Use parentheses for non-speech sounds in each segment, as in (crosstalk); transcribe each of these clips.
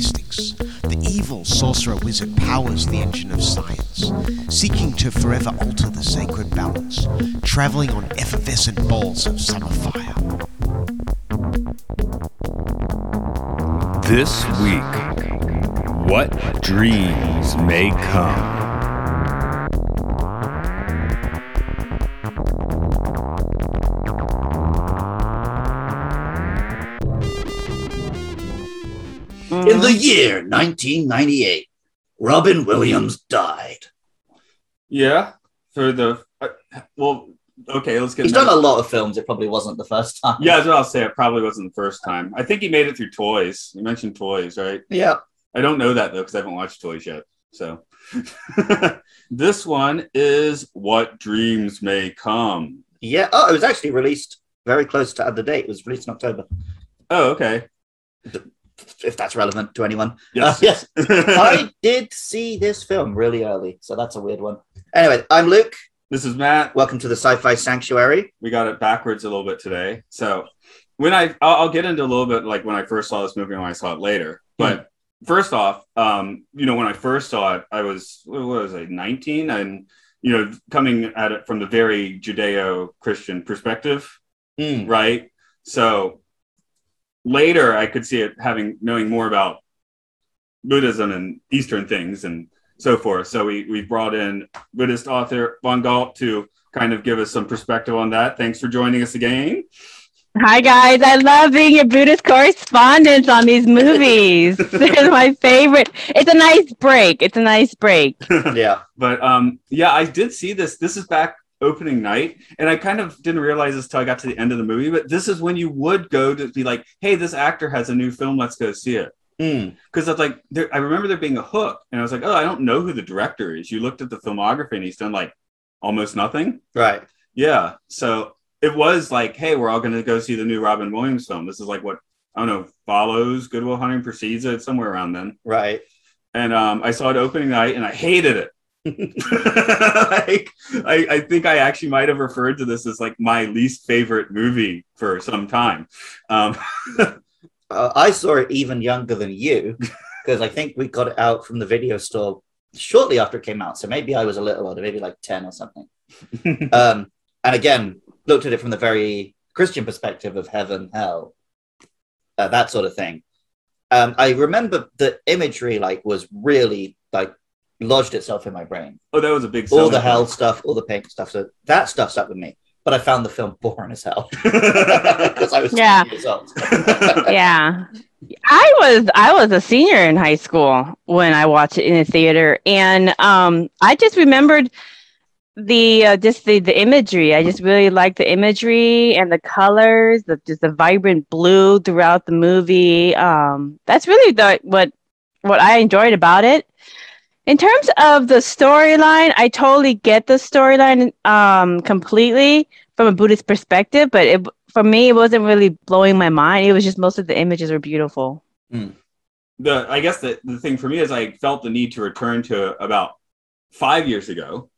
mystics, the evil sorcerer wizard powers the engine of science, seeking to forever alter the sacred balance, traveling on effervescent balls of summer fire. This week, what dreams may come. Year 1998, Robin Williams died. Yeah, for the uh, well, okay, let's get. He's done a lot of films. It probably wasn't the first time. Yeah, that's what I'll say. It probably wasn't the first time. I think he made it through Toys. You mentioned Toys, right? Yeah. I don't know that though because I haven't watched Toys yet. So (laughs) this one is What Dreams May Come. Yeah. Oh, it was actually released very close to the date. It was released in October, Oh, okay. If that's relevant to anyone. Yes. Uh, yes. (laughs) I did see this film really early, so that's a weird one. Anyway, I'm Luke. this is Matt. Welcome to the Sci-Fi Sanctuary. we got it backwards a little bit today. So when I I'll, I'll get into a little bit like when I first saw this movie and when I saw it later. But first off, um, you know, when I first saw it, I was what was I, 19 and you know, coming at it from the very Judeo-Christian perspective, Hmm. right? So later I could see it having knowing more about Buddhism and Eastern things and so forth. So we we brought in Buddhist author Von Galt to kind of give us some perspective on that. Thanks for joining us again. Hi guys, I love being your Buddhist correspondent on these movies. (laughs) (laughs) They're my favorite. It's a nice break. It's a nice break. (laughs) Yeah. But um, yeah, I did see this. This is back opening night, and I kind of didn't realize this till I got to the end of the movie. But this is when you would go to be like, "Hey, this actor has a new film. Let's go see it." Hmm. Because it's like there, I remember there being a hook, and I was like, "Oh, I don't know who the director is." You looked at the filmography, and he's done like almost nothing. Right. Yeah, so it was like, "Hey, we're all going to go see the new Robin Williams film." This is like what I don't know follows Good Will Hunting precedes it somewhere around then. Right. and um, I saw it opening night, and I hated it. Like, (laughs) I, I think I actually might have referred to this as like my least favorite movie for some time. Um, (laughs) Uh, I saw it even younger than you because I think we got it out from the video store shortly after it came out. So maybe I was a little older, maybe like 10 or something. (laughs) um, and again, looked at it from the very Christian perspective of heaven, hell, uh, that sort of thing. Um, I remember the imagery like was really like lodged itself in my brain. oh, that was a big All the hell point. stuff, all the pink stuff. So that stuff stuck with me. But I found the film boring as hell (laughs) (laughs) because I was Yeah. years old. (laughs) Yeah. I was I was a senior in high school when I watched it in the theater and um I just remembered the uh, just the the imagery. I just really liked the imagery and the colors, the just the vibrant blue throughout the movie. Um that's really the what what I enjoyed about it. In terms of the storyline, I totally get the storyline um, completely from a Buddhist perspective, but it, for me, it wasn't really blowing my mind. It was just most of the images were beautiful. the I guess the, the thing for me is I felt the need to return to about five years ago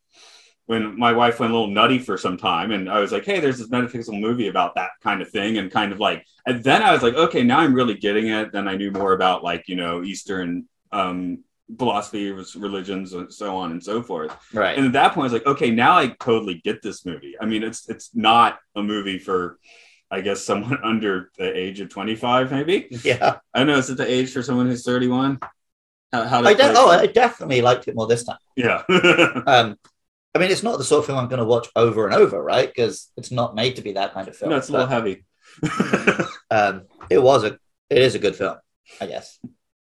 when my wife went a little nutty for some time and I was like, hey, there's this metaphysical movie about that kind of thing and kind of like and then I was like, okay, now I'm really getting it. Then I knew more about like, you know, Eastern um philosophy, religions, and so on and so forth. right. And at that point, I was like, okay, now I totally get this movie. I mean, it's it's not a movie for I guess someone (laughs) under the age of 25, maybe. yeah. I know. Is it the age for someone who's 31? How, how I de- oh, I definitely liked it more this time. yeah. (laughs) Um, I mean, it's not the sort of film I'm going to watch over and over, right? Because it's not made to be that kind of film. no, it's a little heavy. (laughs) um, it was a, it is a good film, I guess,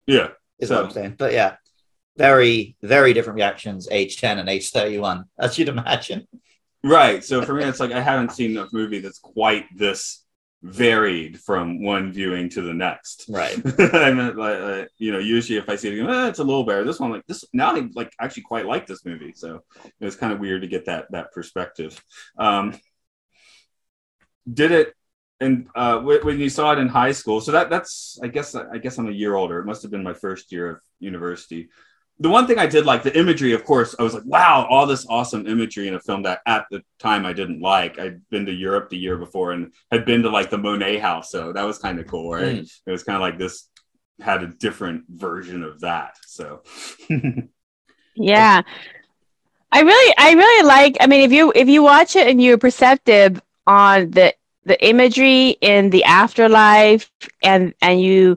yeah. is So- what I'm saying. But yeah, very, very different reactions, age 10 and age 31, as you'd imagine. Right. So for me, it's like I haven't seen a movie that's quite this varied from one viewing to the next. Right. (laughs) I mean, like, uh, you know, usually if I see it, again, eh, it's a little better. This one, like this, now I like actually quite like this movie. So it was kind of weird to get that that perspective. Um, did it, and uh, when you saw it in high school, so that that's I guess I guess I'm a year older. It must have been my first year of university. The one thing I did like the imagery, of course, I was like, wow, all this awesome imagery in a film that at the time I didn't like. I'd been to Europe the year before and had been to like the Monet house. So that was kind of cool, right? Hmm. It was kind of like this had a different version of that. So (laughs) Yeah. I really I really like I mean if you if you watch it and you're perceptive on the the imagery in the afterlife and and you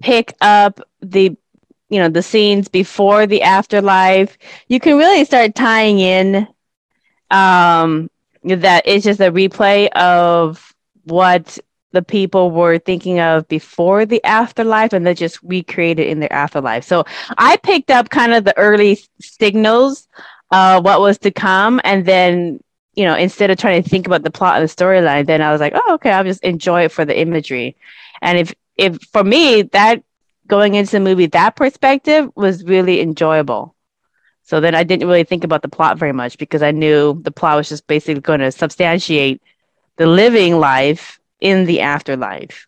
pick up the you know the scenes before the afterlife you can really start tying in um that it's just a replay of what the people were thinking of before the afterlife and they just recreated in their afterlife. So i picked up kind of the early signals uh what was to come and then you know instead of trying to think about the plot and the storyline then i was like oh okay i'll just enjoy it for the imagery. And if if for me that going into the movie that perspective was really enjoyable so then i didn't really think about the plot very much because i knew the plot was just basically going to substantiate the living life in the afterlife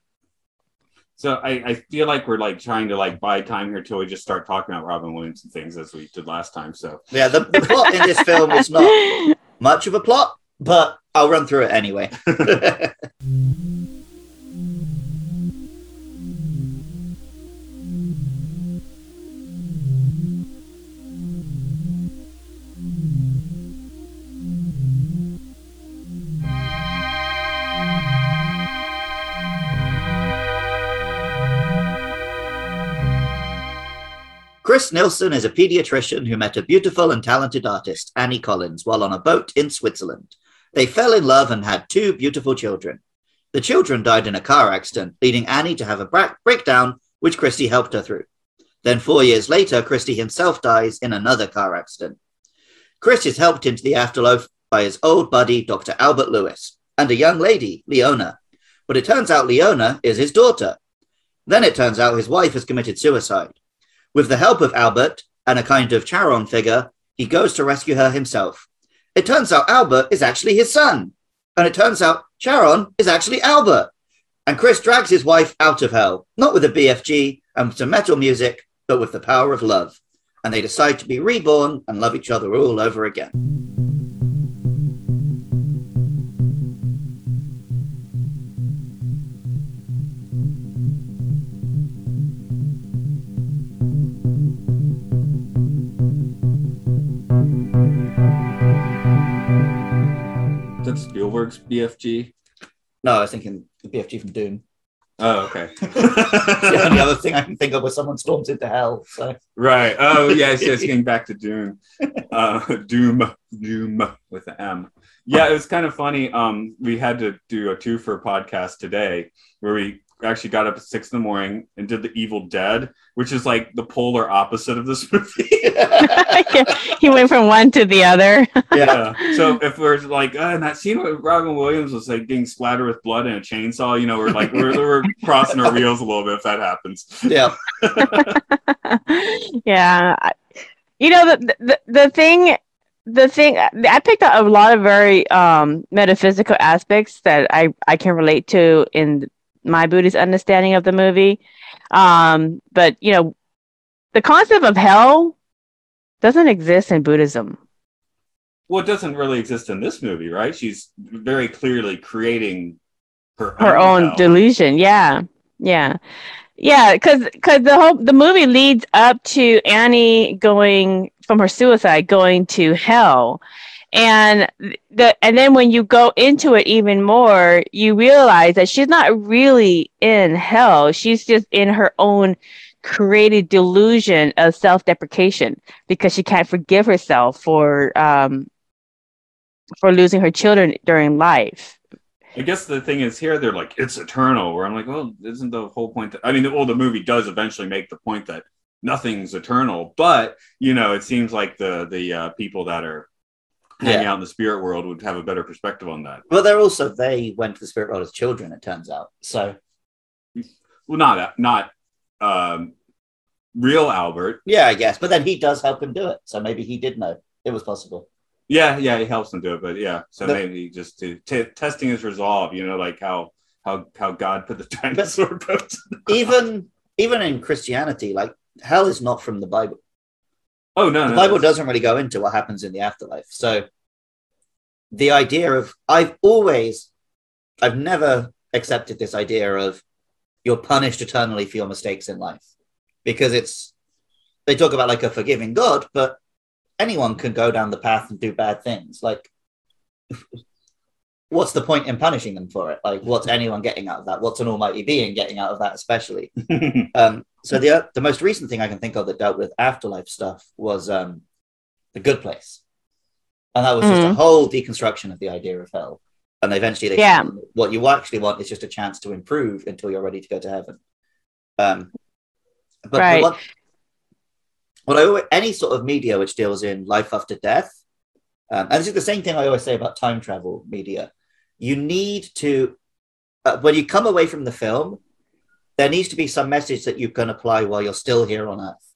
so I, I feel like we're like trying to like buy time here till we just start talking about Robin Williams and things as we did last time. So Yeah, the, the plot in this film is not (laughs) much of a plot, but I'll run through it anyway. (laughs) Chris Nielsen is a pediatrician who met a beautiful and talented artist, Annie Collins, while on a boat in Switzerland. They fell in love and had two beautiful children. The children died in a car accident, leading Annie to have a bra- breakdown, which Christy helped her through. Then, four years later, Christy himself dies in another car accident. Chris is helped into the afterlife by his old buddy, Dr. Albert Lewis, and a young lady, Leona. But it turns out Leona is his daughter. Then it turns out his wife has committed suicide. With the help of Albert and a kind of Charon figure, he goes to rescue her himself. It turns out Albert is actually his son. And it turns out Charon is actually Albert. And Chris drags his wife out of hell, not with a BFG and some metal music, but with the power of love. And they decide to be reborn and love each other all over again. That's Spielberg's BFG. No, I was thinking the BFG from Doom. Oh, okay. (laughs) the only other thing I can think of was someone storms into hell. So Right. Oh, (laughs) yes, yes. Getting back to Doom, uh, Doom, Doom with the M. Yeah, it was kind of funny. Um, we had to do a two for podcast today where we actually got up at six in the morning and did the Evil Dead, which is like the polar opposite of this (laughs) movie. he went from one to the other yeah. (laughs) yeah. So if we're like, uh, in that scene where Robin Williams was like getting splattered with blood and a chainsaw, you know, we're like we're, we're (laughs) crossing our wheels a little bit if that happens. Yeah. yeah you know the, the the thing the thing i picked up a lot of very um metaphysical aspects that i i can relate to in my buddhist understanding of the movie. Um but you know the concept of hell doesn't exist in buddhism. Well, it doesn't really exist in this movie, right? She's very clearly creating her her own hell. delusion. Yeah. Yeah. Yeah because because the whole the movie leads up to annie going from her suicide going to hell and the and then when you go into it even more you realize that she's not really in hell she's just in her own created delusion of self-deprecation because she can't forgive herself for um for losing her children during life I guess the thing is here they're like it's eternal. Where I'm like, well, isn't the whole point? That, I mean, well, the movie does eventually make the point that nothing's eternal, but you know, it seems like the the uh, people that are hanging Yeah. out in the spirit world would have a better perspective on that. But they're also they went to the spirit world as children. It turns out. So Well, not not um, real Albert. yeah, I guess. But then he does help him do it. So maybe he did know it was possible. Yeah, yeah, he helps him do it, but yeah. So The- maybe just to t- testing his resolve. You know, like how how how God put the dinosaur boats. (laughs) Even even in Christianity, like hell is not from the Bible. Oh no, the no, Bible that's- doesn't really go into what happens in the afterlife. So the idea of I've always I've never accepted this idea of you're punished eternally for your mistakes in life because it's they talk about like a forgiving God, but anyone can go down the path and do bad things. Like what's the point in punishing them for it? Like what's anyone getting out of that? What's an almighty being getting out of that especially? (laughs) Um, so the the most recent thing I can think of that dealt with afterlife stuff was um, the Good Place, and that was just a Mhm. whole deconstruction of the idea of hell. And eventually, they Yeah. found what you actually want is just a chance to improve until you're ready to go to heaven. Um, but the Right. one- what I always, any sort of media which deals in life after death, um, and this is the same thing I always say about time travel media. You need to, uh, when you come away from the film, there needs to be some message that you can apply while you're still here on Earth.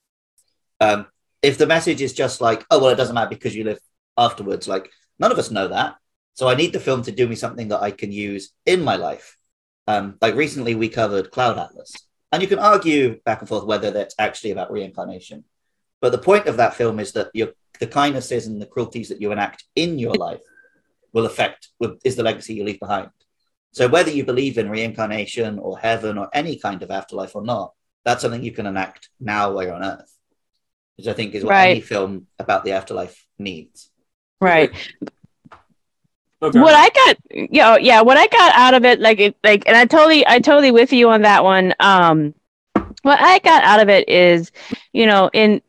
Um, if the message is just like, oh well, it doesn't matter because you live afterwards, like none of us know that. So I need the film to do me something that I can use in my life. Um, like recently, we covered Cloud Atlas, and you can argue back and forth whether that's actually about reincarnation. But the point of that film is that your the kindnesses and the cruelties that you enact in your life will affect will, is the legacy you leave behind. So whether you believe in reincarnation or heaven or any kind of afterlife or not, that's something you can enact now while you're on Earth, which I think is what any Right. film about the afterlife needs. Right. Okay. What I got, you know, yeah, what I got out of it, like, it, like, and I totally, I totally with you on that one. Um, what I got out of it is, you know, in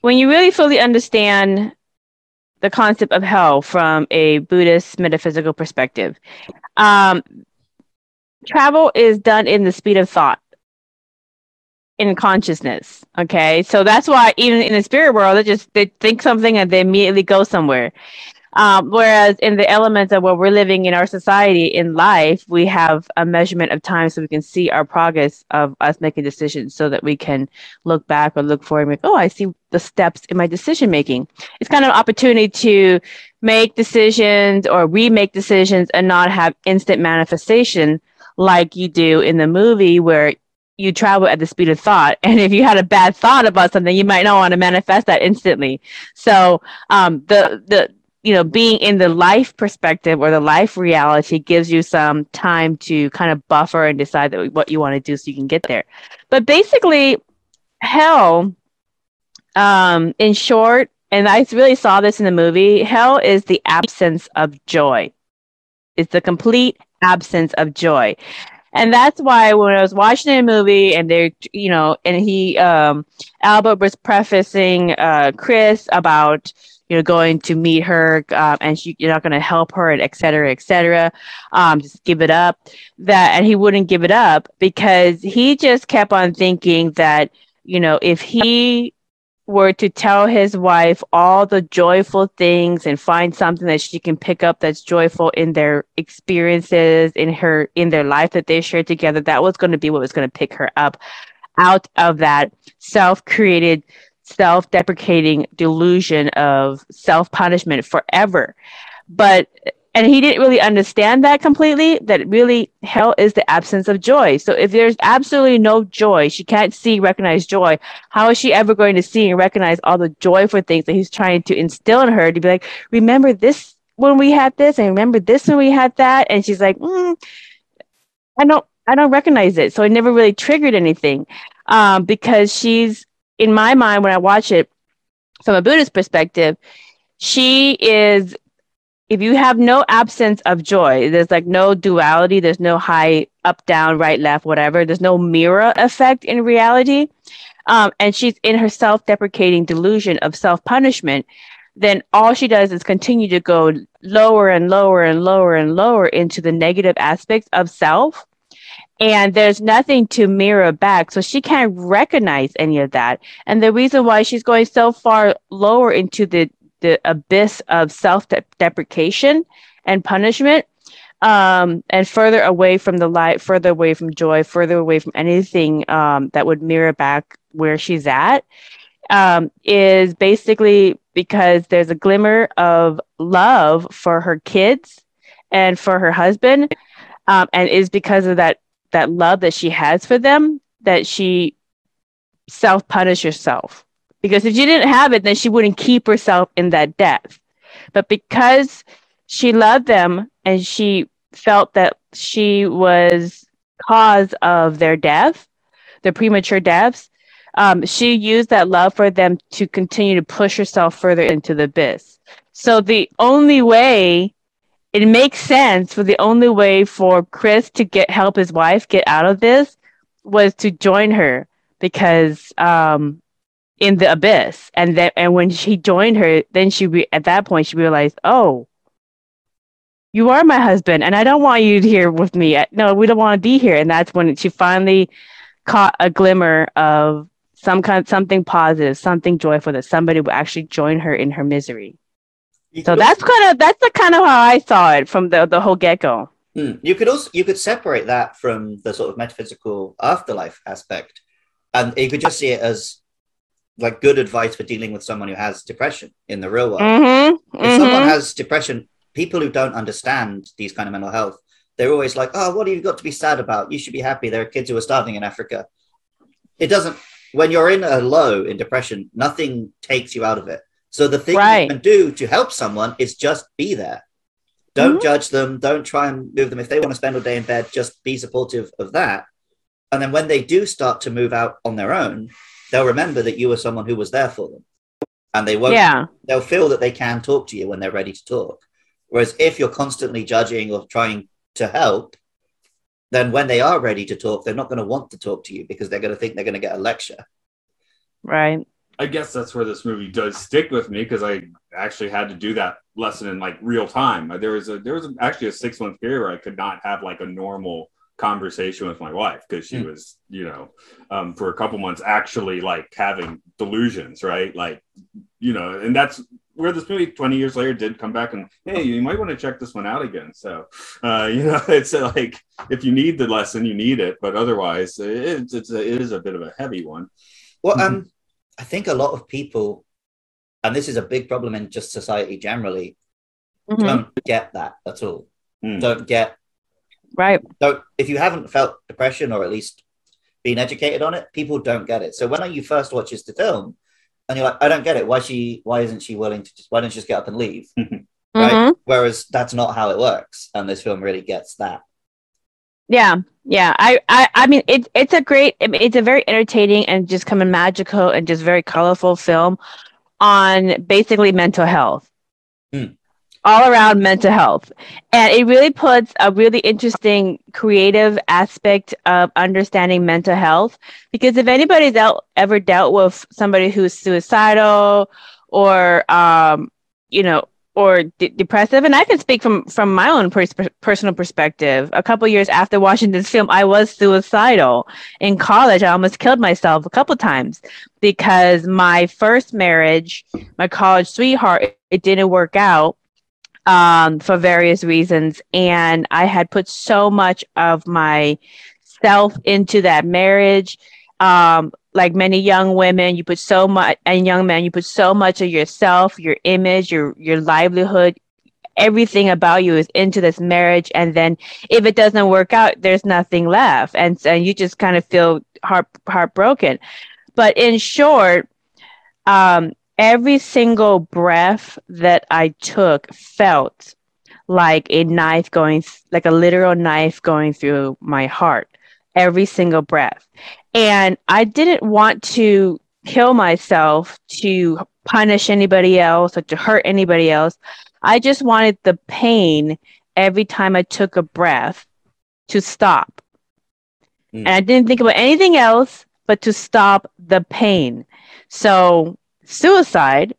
when you really fully understand the concept of hell from a Buddhist metaphysical perspective, um, travel is done in the speed of thought in consciousness okay? So that's why even in the spirit world they just they think something and they immediately go somewhere um, whereas in the elements of what we're living in our society in life we have a measurement of time so we can see our progress of us making decisions so that we can look back or look forward and be oh i see the steps in my decision making it's kind of an opportunity to make decisions or remake decisions and not have instant manifestation like you do in the movie where you travel at the speed of thought. (laughs) And if you had a bad thought about something you might not want to manifest that instantly. So um the the you know being in the life perspective or the life reality gives you some time to kind of buffer and decide what you want to do so you can get there. But basically hell um in short and i really saw this in the movie hell is the absence of joy. It's the complete absence of joy. And that's why when I was watching the movie and they're, you know, and he, um, Albert was prefacing uh, Chris about, you know, going to meet her um, and she, you're not going to help her and et cetera, et cetera. Um, just give it up. That, and he wouldn't give it up because he just kept on thinking that, you know, if he were to tell his wife all the joyful things and find something that she can pick up that's joyful in their experiences in her in their life that they shared together that was going to be what was going to pick her up out of that self-created self-deprecating delusion of self-punishment forever. But and he didn't really understand that completely that really hell is the absence of joy. So if there's absolutely no joy she can't see recognize joy how is she ever going to see and recognize all the joyful things that he's trying to instill in her to be like remember this when we had this and remember this when we had that? And she's like mm, i don't i don't recognize it. So it never really triggered anything um, because she's in my mind when i watch it from a buddhist perspective she is if you have no absence of joy, there's like no duality, there's no high, up, down, right, left, whatever, there's no mirror effect in reality, um, and she's in her self deprecating delusion of self punishment, then all she does is continue to go lower and lower and lower and lower into the negative aspects of self. And there's nothing to mirror back. So she can't recognize any of that. And the reason why she's going so far lower into the the abyss of self deprecation and punishment um, and further away from the light, further away from joy, further away from anything um, that would mirror back where she's at, um, is basically because there's a glimmer of love for her kids and for her husband, um, and is because of that that love that she has for them that she self punish herself. Because if she didn't have it, then she wouldn't keep herself in that depth. But because she loved them and she felt that she was cause of their death, their premature deaths, um, she used that love for them to continue to push herself further into the abyss. So the only way it makes sense for the only way for Chris to get help his wife get out of this was to join her because um, in the abyss, and then and when she joined her, then she re- at that point she realized, oh, you are my husband, and I don't want you here with me. No, we don't want to be here. And that's when she finally caught a glimmer of some kind, something positive, something joyful that somebody would actually join her in her misery. You So that's also- kind of that's the kind of how I saw it from the the whole get go. Hmm. You could also you could separate that from the sort of metaphysical afterlife aspect, and you could just see it as like good advice for dealing with someone who has depression in the real world. Mm-hmm. If someone has depression, people who don't understand these kind of mental health, they're always like, "Oh, what have you got to be sad about? You should be happy. There are kids who are starving in Africa." It doesn't. When you're in a low in depression, nothing takes you out of it. So the thing Right. you can do to help someone is just be there. Don't Mhm. judge them. Don't try and move them. If they want to spend all day in bed, just be supportive of that. And then when they do start to move out on their own, they'll remember that you were someone who was there for them, and they won't yeah, they'll feel that they can talk to you when they're ready to talk. Whereas if you're constantly judging or trying to help, then when they are ready to talk, they're not going to want to talk to you because they're going to think they're going to get a lecture. right. I guess that's where this movie does stick with me because I actually had to do that lesson in like real time. There was a there was actually a six month period where I could not have like a normal conversation with my wife because she Hmm. was you know um, for a couple months actually like having delusions right like you know and that's where this movie 20 years later did come back and hey you might want to check this one out again so uh, (laughs) you know it's uh, like if you need the lesson you need it but otherwise it's it's a, it is a bit of a heavy one Well, um, I think a lot of people, and this is a big problem in just society generally, Mhm. don't get that at all. Hmm. Don't get Right. don't if you haven't felt depression or at least been educated on it, people don't get it. So when you first watch this film, and you're like, I don't get it. Why she? Why isn't she willing to? Just, why don't she just get up and leave? (laughs) right? Mhm. Whereas that's not how it works, and this film really gets that. Yeah, yeah. I, I, I mean, it's it's a great. It's a very entertaining and just kind of magical and just very colorful film on basically mental health, Hmm. all around mental health, and it really puts a really interesting creative aspect of understanding mental health. Because if anybody's out, ever dealt with somebody who's suicidal or, um, you know, or de- depressive and i can speak from from my own pers- personal perspective. A couple years after washington's film i was suicidal. In college i almost killed myself a couple times because my first marriage my college sweetheart it, it didn't work out um, for various reasons and i had put so much of my self into that marriage um, like many young women, you put so much, and young men, you put so much of yourself, your image, your your livelihood, everything about you is into this marriage, and then if it doesn't work out, there's nothing left, and and you just kind of feel heart heartbroken. But in short, um, every single breath that I took felt like a knife going, like a literal knife going through my heart. Every single breath. And I didn't want to kill myself to punish anybody else or to hurt anybody else. I just wanted the pain every time I took a breath to stop. Mm. And I didn't think about anything else but to stop the pain. So, suicide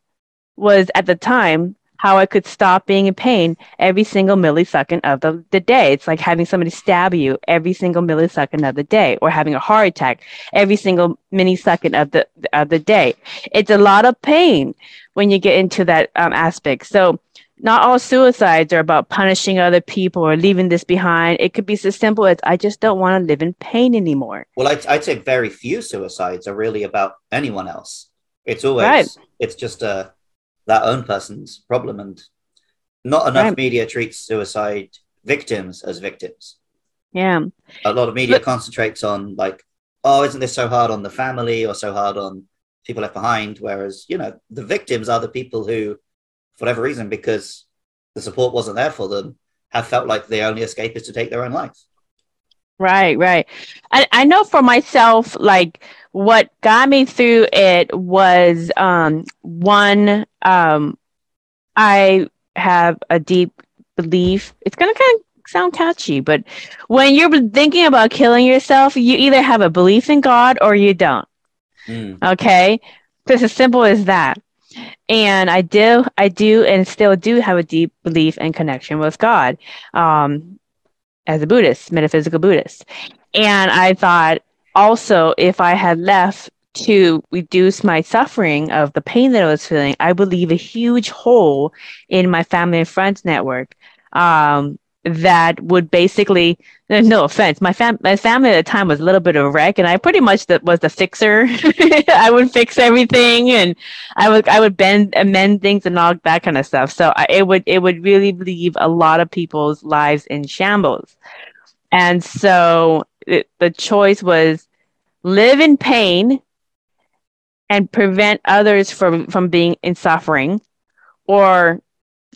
was at the time how I could stop being in pain every single millisecond of the, the day. It's like having somebody stab you every single millisecond of the day or having a heart attack every single millisecond of the of the day. It's a lot of pain when you get into that um, aspect. So not all suicides are about punishing other people or leaving this behind. It could be as simple as I just don't want to live in pain anymore. Well, I'd, I'd say very few suicides are really about anyone else. It's always Right. it's just uh, that own person's problem, and not enough Right. media treats suicide victims as victims. Yeah. A lot of media But- concentrates on like, oh, isn't this so hard on the family or so hard on people left behind? Whereas you know the victims are the people who, for whatever reason, because the support wasn't there for them, have felt like the only escape is to take their own life. Right, right. I, I know for myself, like what got me through it was um one, um I have a deep belief. It's gonna kind of sound catchy, but when you're thinking about killing yourself, you either have a belief in God or you don't. Mm. Okay. It's as simple as that. And I do, I do, and still do have a deep belief and connection with God um, as a Buddhist, metaphysical Buddhist. And I thought also, if I had left to reduce my suffering of the pain that I was feeling, I would leave a huge hole in my family and friends network. Um, that would basically uh, no offense my fam my family at the time was a little bit of a wreck and i pretty much the, was the fixer. (laughs) I would fix everything and i would i would bend amend things and all that kind of stuff. So I, it would it would really leave a lot of people's lives in shambles. And so it, the choice was live in pain and prevent others from from being in suffering or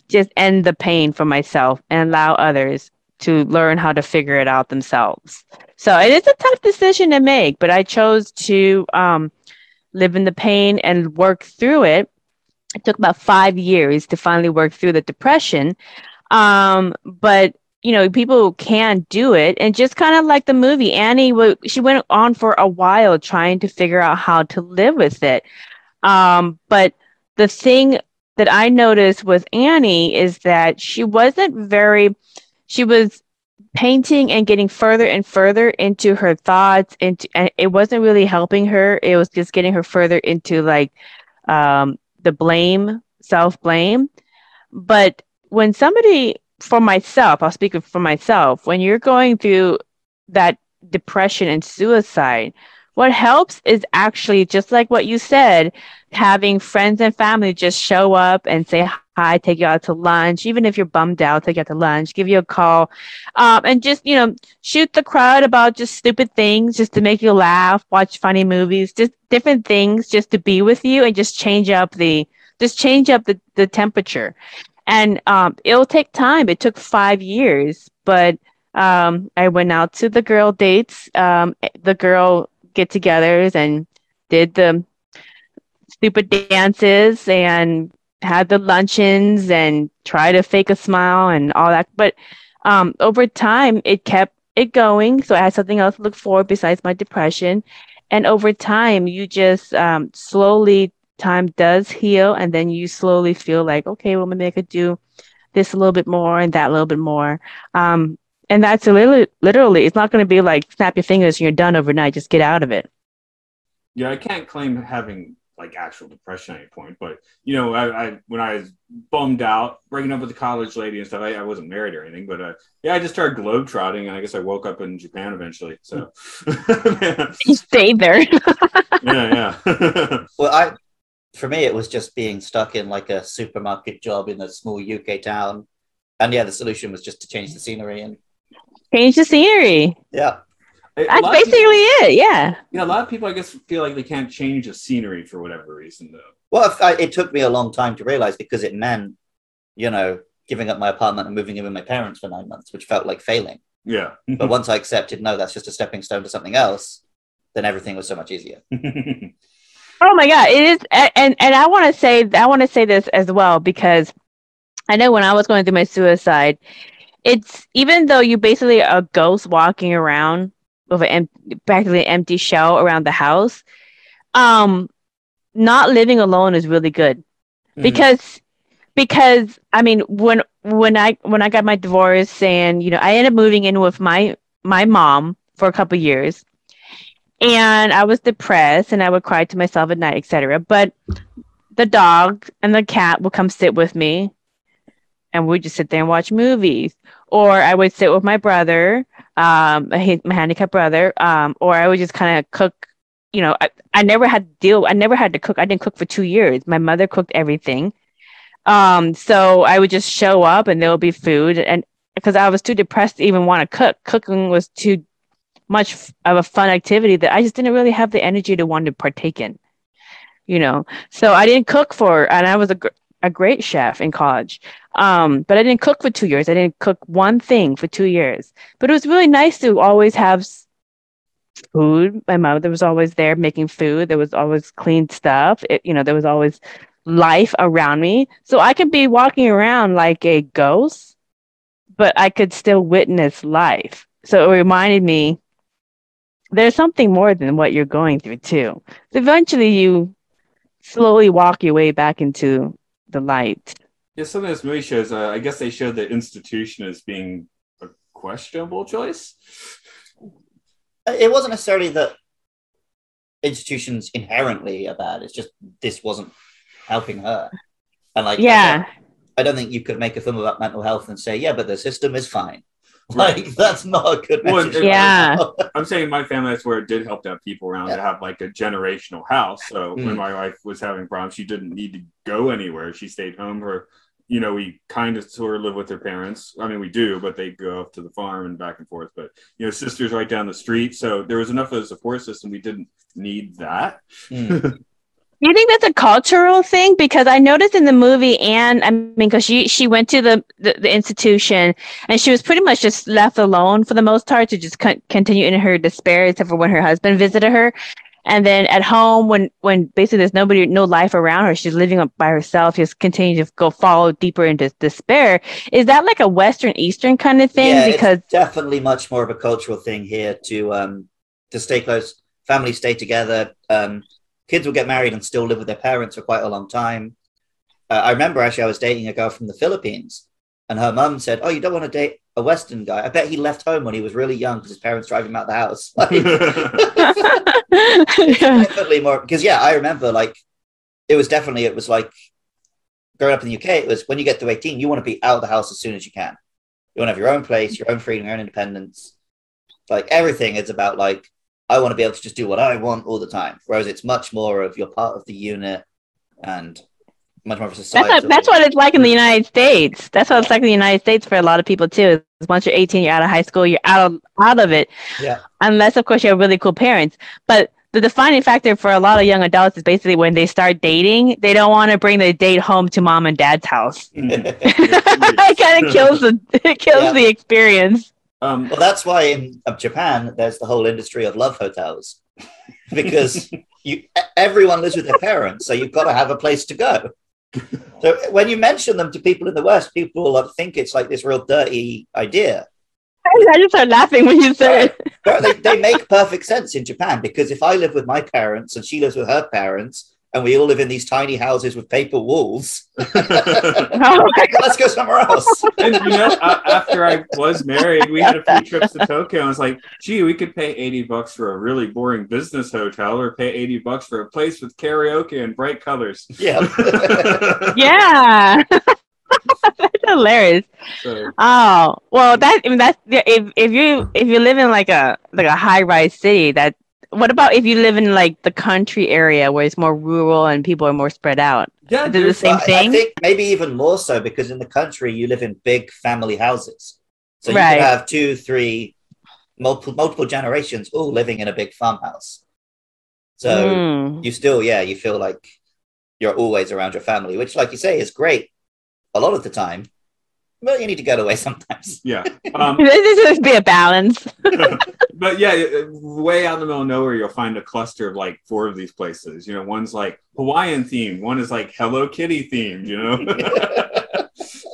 just end the pain for myself and allow others to learn how to figure it out themselves. So it is a tough decision to make, but I chose to um, live in the pain and work through it. It took about five years to finally work through the depression. Um, but you know, people can do it, and just kind of like the movie, Annie, she went on for a while trying to figure out how to live with it. Um, but the thing that I noticed with Annie is that she wasn't very, she was painting and getting further and further into her thoughts into and it wasn't really helping her. It was just getting her further into like um the blame self blame but when somebody for myself i'll speak for myself when you're going through that depression and suicide what helps is actually just like what you said having friends and family just show up and say hi, take you out to lunch, even if you're bummed out, take you out to lunch, give you a call, um, and just you know shoot the crowd about just stupid things, just to make you laugh, watch funny movies, just different things, just to be with you and just change up the just change up the the temperature, and um, it'll take time. It took five years, but um, I went out to the girl dates, um, the girl get-togethers, and did the stupid dances and had the luncheons and tried to fake a smile and all that. But um, over time, it kept it going. So I had something else to look for besides my depression. And over time, you just um, slowly, time does heal. And then you slowly feel like, okay, well, maybe I could do this a little bit more and that a little bit more. Um, and that's a little, literally, it's not going to be like snap your fingers and you're done overnight. Just get out of it. Yeah, I can't claim having like actual depression at any point, but you know, I, I when I was bummed out, breaking up with the college lady and stuff, I, I wasn't married or anything, but uh, yeah, I just started globetrotting, and I guess I woke up in Japan eventually. So yeah, (laughs) You stayed there. Yeah, yeah. (laughs) Well, I, for me, it was just being stuck in like a supermarket job in a small UK town, and yeah, the solution was just to change the scenery and Change the scenery. yeah. A That's lot of people- basically it. Yeah. yeah, a lot of people, I guess, feel like they can't change the scenery for whatever reason, though. Well, if I, it took me a long time to realize because it meant, you know, giving up my apartment and moving in with my parents for nine months, which felt like failing. Yeah. But once I accepted, no, that's just a stepping stone to something else, then everything was so much easier. (laughs) Oh my god, it is, and and I want to say I want to say this as well because I know when I was going through my suicide, it's even though you basically are a ghost walking around with an em- practically an empty shell around the house, um, not living alone is really good Mhm. because because I mean when when I when I got my divorce and you know I ended up moving in with my my mom for a couple years and I was depressed and I would cry to myself at night, etc. But the dog and the cat would come sit with me and we'd just sit there and watch movies. Or I would sit with my brother, um, my handicapped brother, um, or I would just kind of cook. You know, I, I never had to deal. I never had to cook. I didn't cook for two years. My mother cooked everything. Um, so I would just show up and there would be food, and because I was too depressed to even want to cook, cooking was too much of a fun activity that I just didn't really have the energy to want to partake in. You know, so I didn't cook for, and I was a, a great chef in college. Um, but I didn't cook for two years. I didn't cook one thing for two years. But it was really nice to always have food. My mother was always there making food. There was always clean stuff. It, you know, there was always life around me. So I could be walking around like a ghost, but I could still witness life. So it reminded me there's something more than what you're going through too. Eventually, you slowly walk your way back into the light. Yeah, some of this movie shows. Uh, I guess they showed the institution as being a questionable choice. It wasn't necessarily that institutions inherently are bad. It's just this wasn't helping her. And like, Yeah, I don't think you could make a film about mental health and say, yeah, but the system is fine. (laughs) Like that's not a good Well, message. Yeah. I'm saying my family. That's where it did help to have people around to have like a generational house. So when Mm. my wife was having problems, she didn't need to go anywhere. She stayed home. Her, you know, we kind of sort of live with her parents. I mean, we do, but they go up to the farm and back and forth. But you know, sisters right down the street. So there was enough of a support system. We didn't need that. Mm. (laughs) you think that's a cultural thing? Because I noticed in the movie, and I mean, because she she went to the, the the institution and she was pretty much just left alone for the most part to just con- continue in her despair, except for when her husband visited her. And then at home, when when basically there's nobody, no life around her, she's living up by herself, just continue to go follow deeper into despair. Is that like a Western Eastern kind of thing? Yeah, because it's definitely much more of a cultural thing here to um to stay close. family stay together. Um, kids will get married and still live with their parents for quite a long time. Uh, I remember actually I was dating a girl from the Philippines, and her mum said, "Oh, you don't want to date a Western guy? I bet he left home when he was really young because his parents drive him out the house." (laughs) Like, (laughs) it's definitely more because yeah, I remember like it was definitely it was like growing up in the UK. It was when you get to eighteen, you want to be out of the house as soon as you can. You want to have your own place, your own freedom, your own independence. Like everything is about like I want to be able to just do what I want all the time. Whereas it's much more of you're part of the unit and much more of a society. That's, what, that's what it's like in the United States. That's what it's like in the United States for a lot of people too. is Once you're 18, you're out of high school, you're out of out of it. Yeah. Unless, of course, you have really cool parents. But the defining factor for a lot of young adults is basically when they start dating, they don't want to bring the date home to mom and dad's house. (laughs) (laughs) it kind of kills the (laughs) it kills Yeah. the experience. Um, Well, that's why in Japan there's the whole industry of love hotels (laughs) because (laughs) you everyone lives with their parents, so you've got to have a place to go. (laughs) So when you mention them to people in the West, people will think it's like this real dirty idea. I just started laughing when you said it. But they, they make perfect sense in Japan because if I live with my parents and she lives with her parents and we all live in these tiny houses with paper walls, (laughs) (laughs) Oh, let's go somewhere else. and you know, a- after I was married, we had a few trips to Tokyo. And I was like, gee, we could pay 80 bucks for a really boring business hotel or pay 80 bucks for a place with karaoke and bright colors. Yeah. (laughs) yeah. That's hilarious. So, Oh well, that I mean that's if if you if you live in like a like a high rise city, that what about if you live in like the country area where it's more rural and people are more spread out? yeah, Is it the same But I thing? think maybe even more so because in the country you live in big family houses. So you Right. could have two, three, multiple multiple generations all living in a big farmhouse. So Mm. you still, yeah, you feel like you're always around your family, which, like you say, is great a lot of the time. But you need to get away sometimes. (laughs) yeah. (laughs) Um, This is be a balance. (laughs) but yeah, uh, way out in the middle of nowhere, you'll find a cluster of like four of these places. You know, one's like Hawaiian themed, one is like Hello Kitty themed. You know,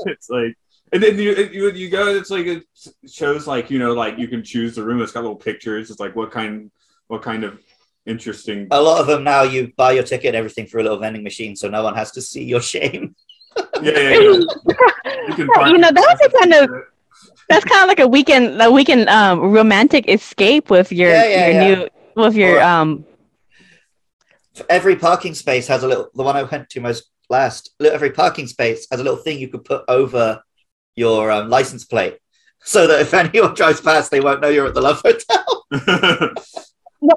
it's like, and then you, you you go, it's like it shows like you know like you can choose the room. It's got little pictures. It's like what kind what kind of interesting. a lot of them now, you buy your ticket and everything through a little vending machine, so no one has to see your shame. Yeah, yeah. You can Well, (laughs) you know, that was a kind of- That's kind of like a weekend, a weekend um, romantic escape with your Yeah, yeah, your yeah. new with your Or- um. every parking space has a little the one i went to most last every parking space has a little thing you could put over your um, license plate (laughs) so that if anyone drives past they won't know you're at the love hotel (laughs)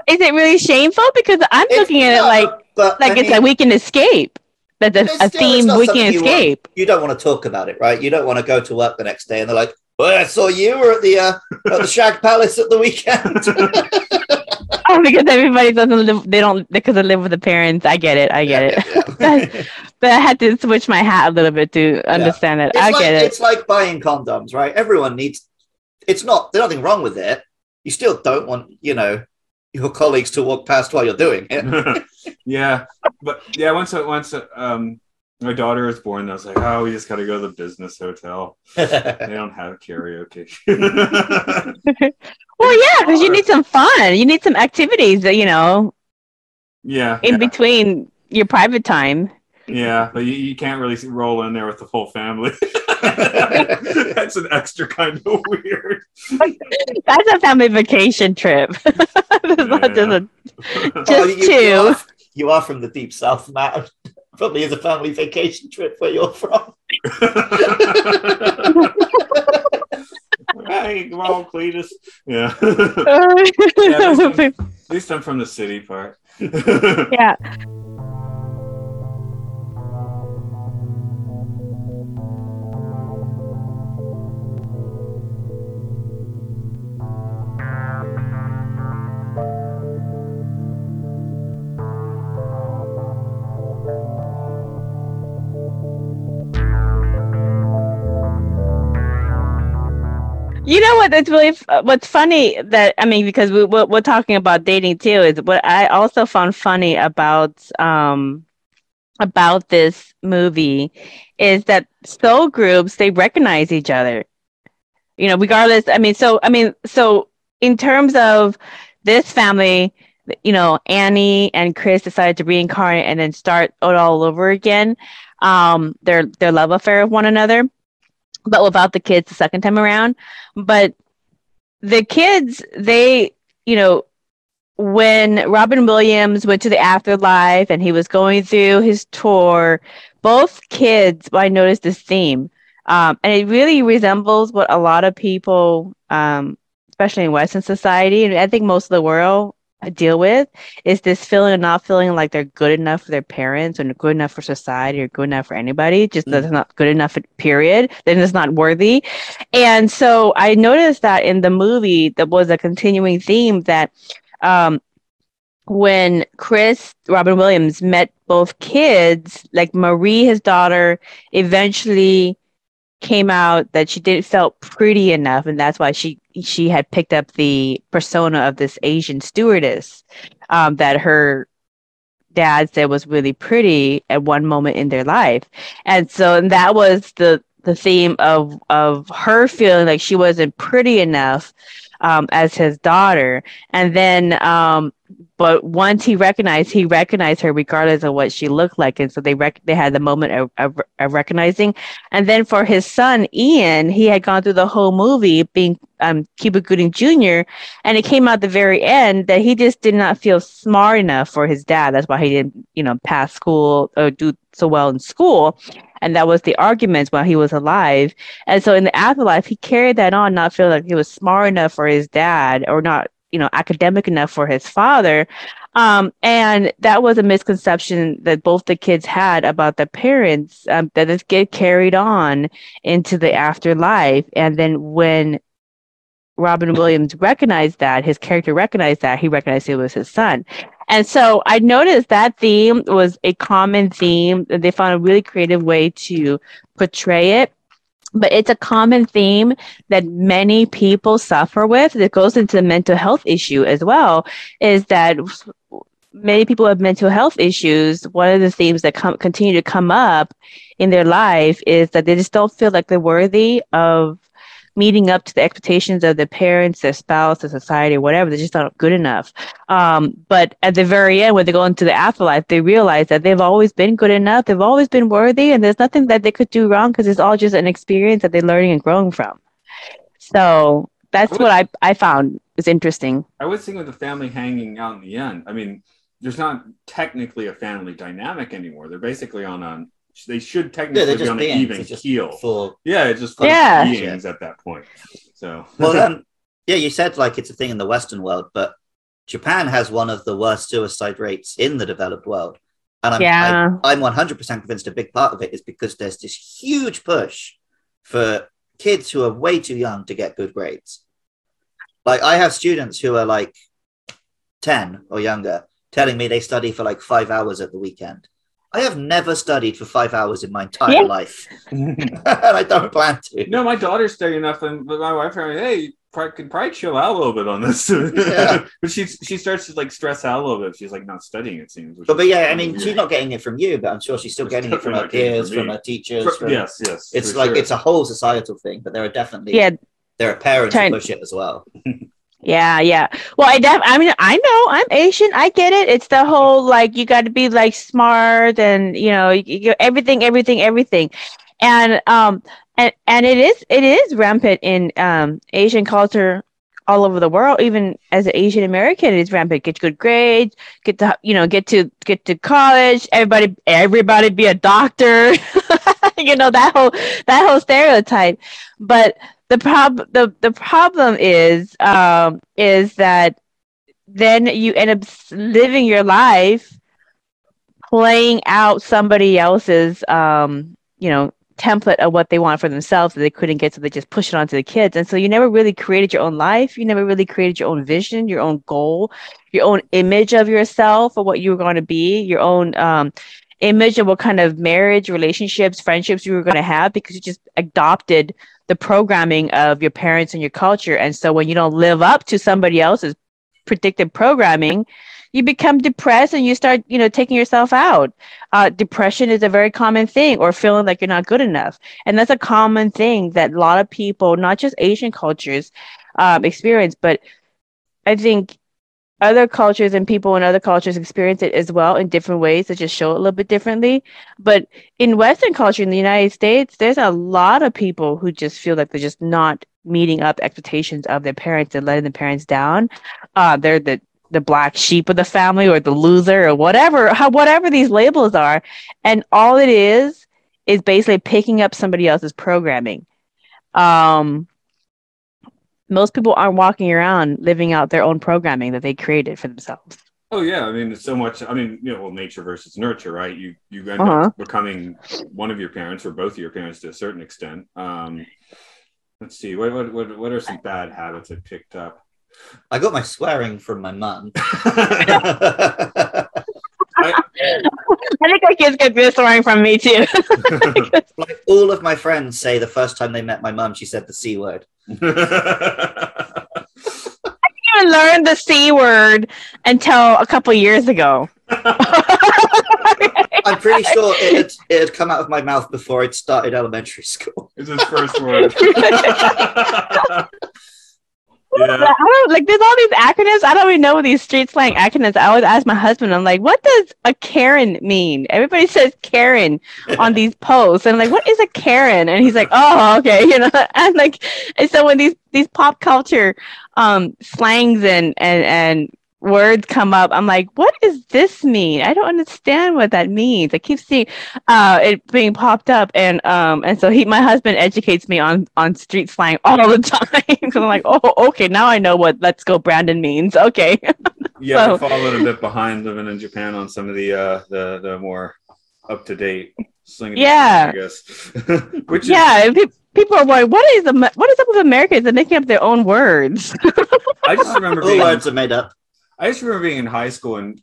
Is it really shameful? Because I'm It's looking at it like but like I it's mean, a weekend escape. That's a, a still- it's themed not weekend something you want. escape. you don't want to talk about it right you don't want to go to work the next day and they're like well i saw you were at the uh, at the shag palace at the weekend (laughs) Oh, because (laughs) everybody doesn't live. They don't because they live with the parents. I get it. I get it. it (laughs) But I had to switch my hat a little bit to understand it. It's I like, get it. It's like buying condoms, right? Everyone needs. It's not. There's nothing wrong with it. You still don't want, you know, your colleagues to walk past while you're doing it. (laughs) yeah, but yeah, once once um my daughter was born, I was like, oh, we just got to go to the business hotel. (laughs) They don't have karaoke. (laughs) Well, yeah, because you need some fun. You need some activities that you know yeah, in yeah, between your private time. Yeah, but you, you can't really roll in there with the full family. (laughs) That's an extra kind of weird. That's a family vacation trip. (laughs) It's not just a- Oh, Just you, two. You are, you are from the deep south, Matt. (laughs) Probably is a family vacation trip where you're from. hey, come on, Cletus. Yeah. At least I'm from the city part. yeah. You know what? It's really f- what's funny that I mean because we we're, we're talking about dating too is what I also found funny about um about this movie is that soul groups they recognize each other. You know, regardless. I mean, so I mean, so in terms of this family, you know, Annie and Chris decided to reincarnate and then start it all over again. Um, their their love affair with one another, but without the kids the second time around but the kids they you know when robin williams went to the afterlife and he was going through his tour both kids i noticed this theme um, and it really resembles what a lot of people um, especially in western society and i think most of the world deal with is this feeling of not feeling like they're good enough for their parents or good enough for society or good enough for anybody just that it's not good enough period then it's not worthy. And so I noticed that in the movie, that was a continuing theme that um, when Chris Robin Williams met both kids, like Marie, his daughter, eventually came out that she didn't felt pretty enough, and that's why she she had picked up the persona of this Asian stewardess um, that her dad said was really pretty at one moment in their life, and so and that was the the theme of of her feeling like she wasn't pretty enough um, as his daughter, and then um, but once he recognized, he recognized her regardless of what she looked like, and so they rec- they had the moment of, of, of recognizing, and then for his son Ian, he had gone through the whole movie being um, Cuba Gooding Jr., and it came out the very end that he just did not feel smart enough for his dad. That's why he didn't, you know, pass school or do so well in school. And that was the arguments while he was alive. And so in the afterlife, he carried that on, not feeling like he was smart enough for his dad or not, you know, academic enough for his father. Um, and that was a misconception that both the kids had about the parents um, that it get carried on into the afterlife. And then when Robin Williams recognized that, his character recognized that, he recognized it was his son. And so I noticed that theme was a common theme. They found a really creative way to portray it. But it's a common theme that many people suffer with. That goes into the mental health issue as well. Is that many people have mental health issues. One of the themes that come continue to come up in their life is that they just don't feel like they're worthy of meeting up to the expectations of their parents, their spouse, their society, whatever. They're just not good enough. Um, but at the very end, when they go into the afterlife, they realize that they've always been good enough. They've always been worthy, and there's nothing that they could do wrong because it's all just an experience that they're learning and growing from. So that's what I, I found was interesting. I was thinking with the family hanging out in the end. I mean, there's not technically a family dynamic anymore. They're basically on a. They should technically they're be just on an even They're just keel. for Yeah, it's just Yeah. beings at that point. So (laughs) well, um, (laughs) yeah, you said like it's a thing in the Western world, but Japan has one of the worst suicide rates in the developed world, and I'm Yeah. I, I'm 100 percent convinced a big part of it is because there's this huge push for kids who are way too young to get good grades. Like I have students who are like 10 or younger telling me they study for like five hours at the weekend. I have never studied for five hours in my entire Yeah. life, (laughs) and I don't plan to. no, my daughter's studying nothing, but my wife are like, hey, probably, could probably chill out a little bit on this. (laughs) Yeah. but she she starts to like stress out a little bit. She's like not studying. It seems. But, but yeah, I mean, weird. she's not getting it from you, but I'm sure she's still It's getting it from definitely her not getting it peers, from from her teachers. For- from- yes, yes. It's like sure. it's a whole societal thing, but there are definitely Yeah, there are parents Trying- who push it as well. (laughs) Yeah, yeah. Well, I def- I mean, I know I'm Asian. I get it. It's the whole like you got to be like smart and you know you, you, everything, everything, everything, and um and and it is it is rampant in um Asian culture all over the world. Even as an Asian American, it's rampant. Get good grades, get to you know get to get to college. Everybody everybody be a doctor. (laughs) you know that whole that whole stereotype, but the prob the the problem is um is that then you end up living your life playing out somebody else's um you know template of what they want for themselves that they couldn't get so they just push it onto the kids. And so you never really created your own life. You never really created your own vision your own goal your own image of yourself or what you were going to be your own um image of what kind of marriage relationships friendships you were going to have because you just adopted the programming of your parents and your culture. And so when you don't live up to somebody else's predicted programming, you become depressed and you start, you know, taking yourself out. Uh, depression is a very common thing, or feeling like you're not good enough, and that's a common thing that a lot of people, not just Asian cultures, um, experience, but I think other cultures and people in other cultures experience it as well in different ways that just show it a little bit differently. But in Western culture in the United States, there's a lot of people who just feel like they're just not meeting up expectations of their parents and letting the parents down. Uh, they're the the black sheep of the family or the loser or whatever, (laughs) how, whatever these labels are. And all it is is basically picking up somebody else's programming. Um, most people aren't walking around living out their own programming that they created for themselves. Oh yeah, I mean, it's so much. I mean, you know, well, nature versus nurture, right? You you end Uh-huh. up becoming one of your parents or both of your parents to a certain extent. Um, let's see, what what what, what are some bad habits I picked up? I got my swearing from my mum. (laughs) (laughs) (laughs) I think our kids get this swearing from me too. (laughs) (laughs) like all of my friends say the first time they met my mum, she said the C word. I didn't even learn the C word until a couple years ago. I'm pretty sure it had, it had come out of my mouth before I'd started elementary school. It's his first word. Yeah. I don't like there's all these acronyms. I don't even know these street slang acronyms. I always ask my husband, I'm like, what does a Karen mean? Everybody (laughs) says Karen on these posts. And I'm like, what is a Karen? And he's like, oh, okay, (laughs) you know. (laughs) And like and so when these these pop culture um slangs and and and words come up, I'm like, what does this mean? I don't understand what that means. I keep seeing uh it being popped up and um and so he my husband educates me on on street slang all the (laughs) time. so I'm like, oh okay, now I know what let's go Brandon means. Okay. (laughs) Yeah, I So- followed a bit behind living in Japan on some of the uh the the more up to date slinging. Yeah. I guess. (laughs) Which is, yeah, and pe- people are like, what is the what is up with Americans? They're making up their own words. I just remember All being words are made up. I just remember being in high school and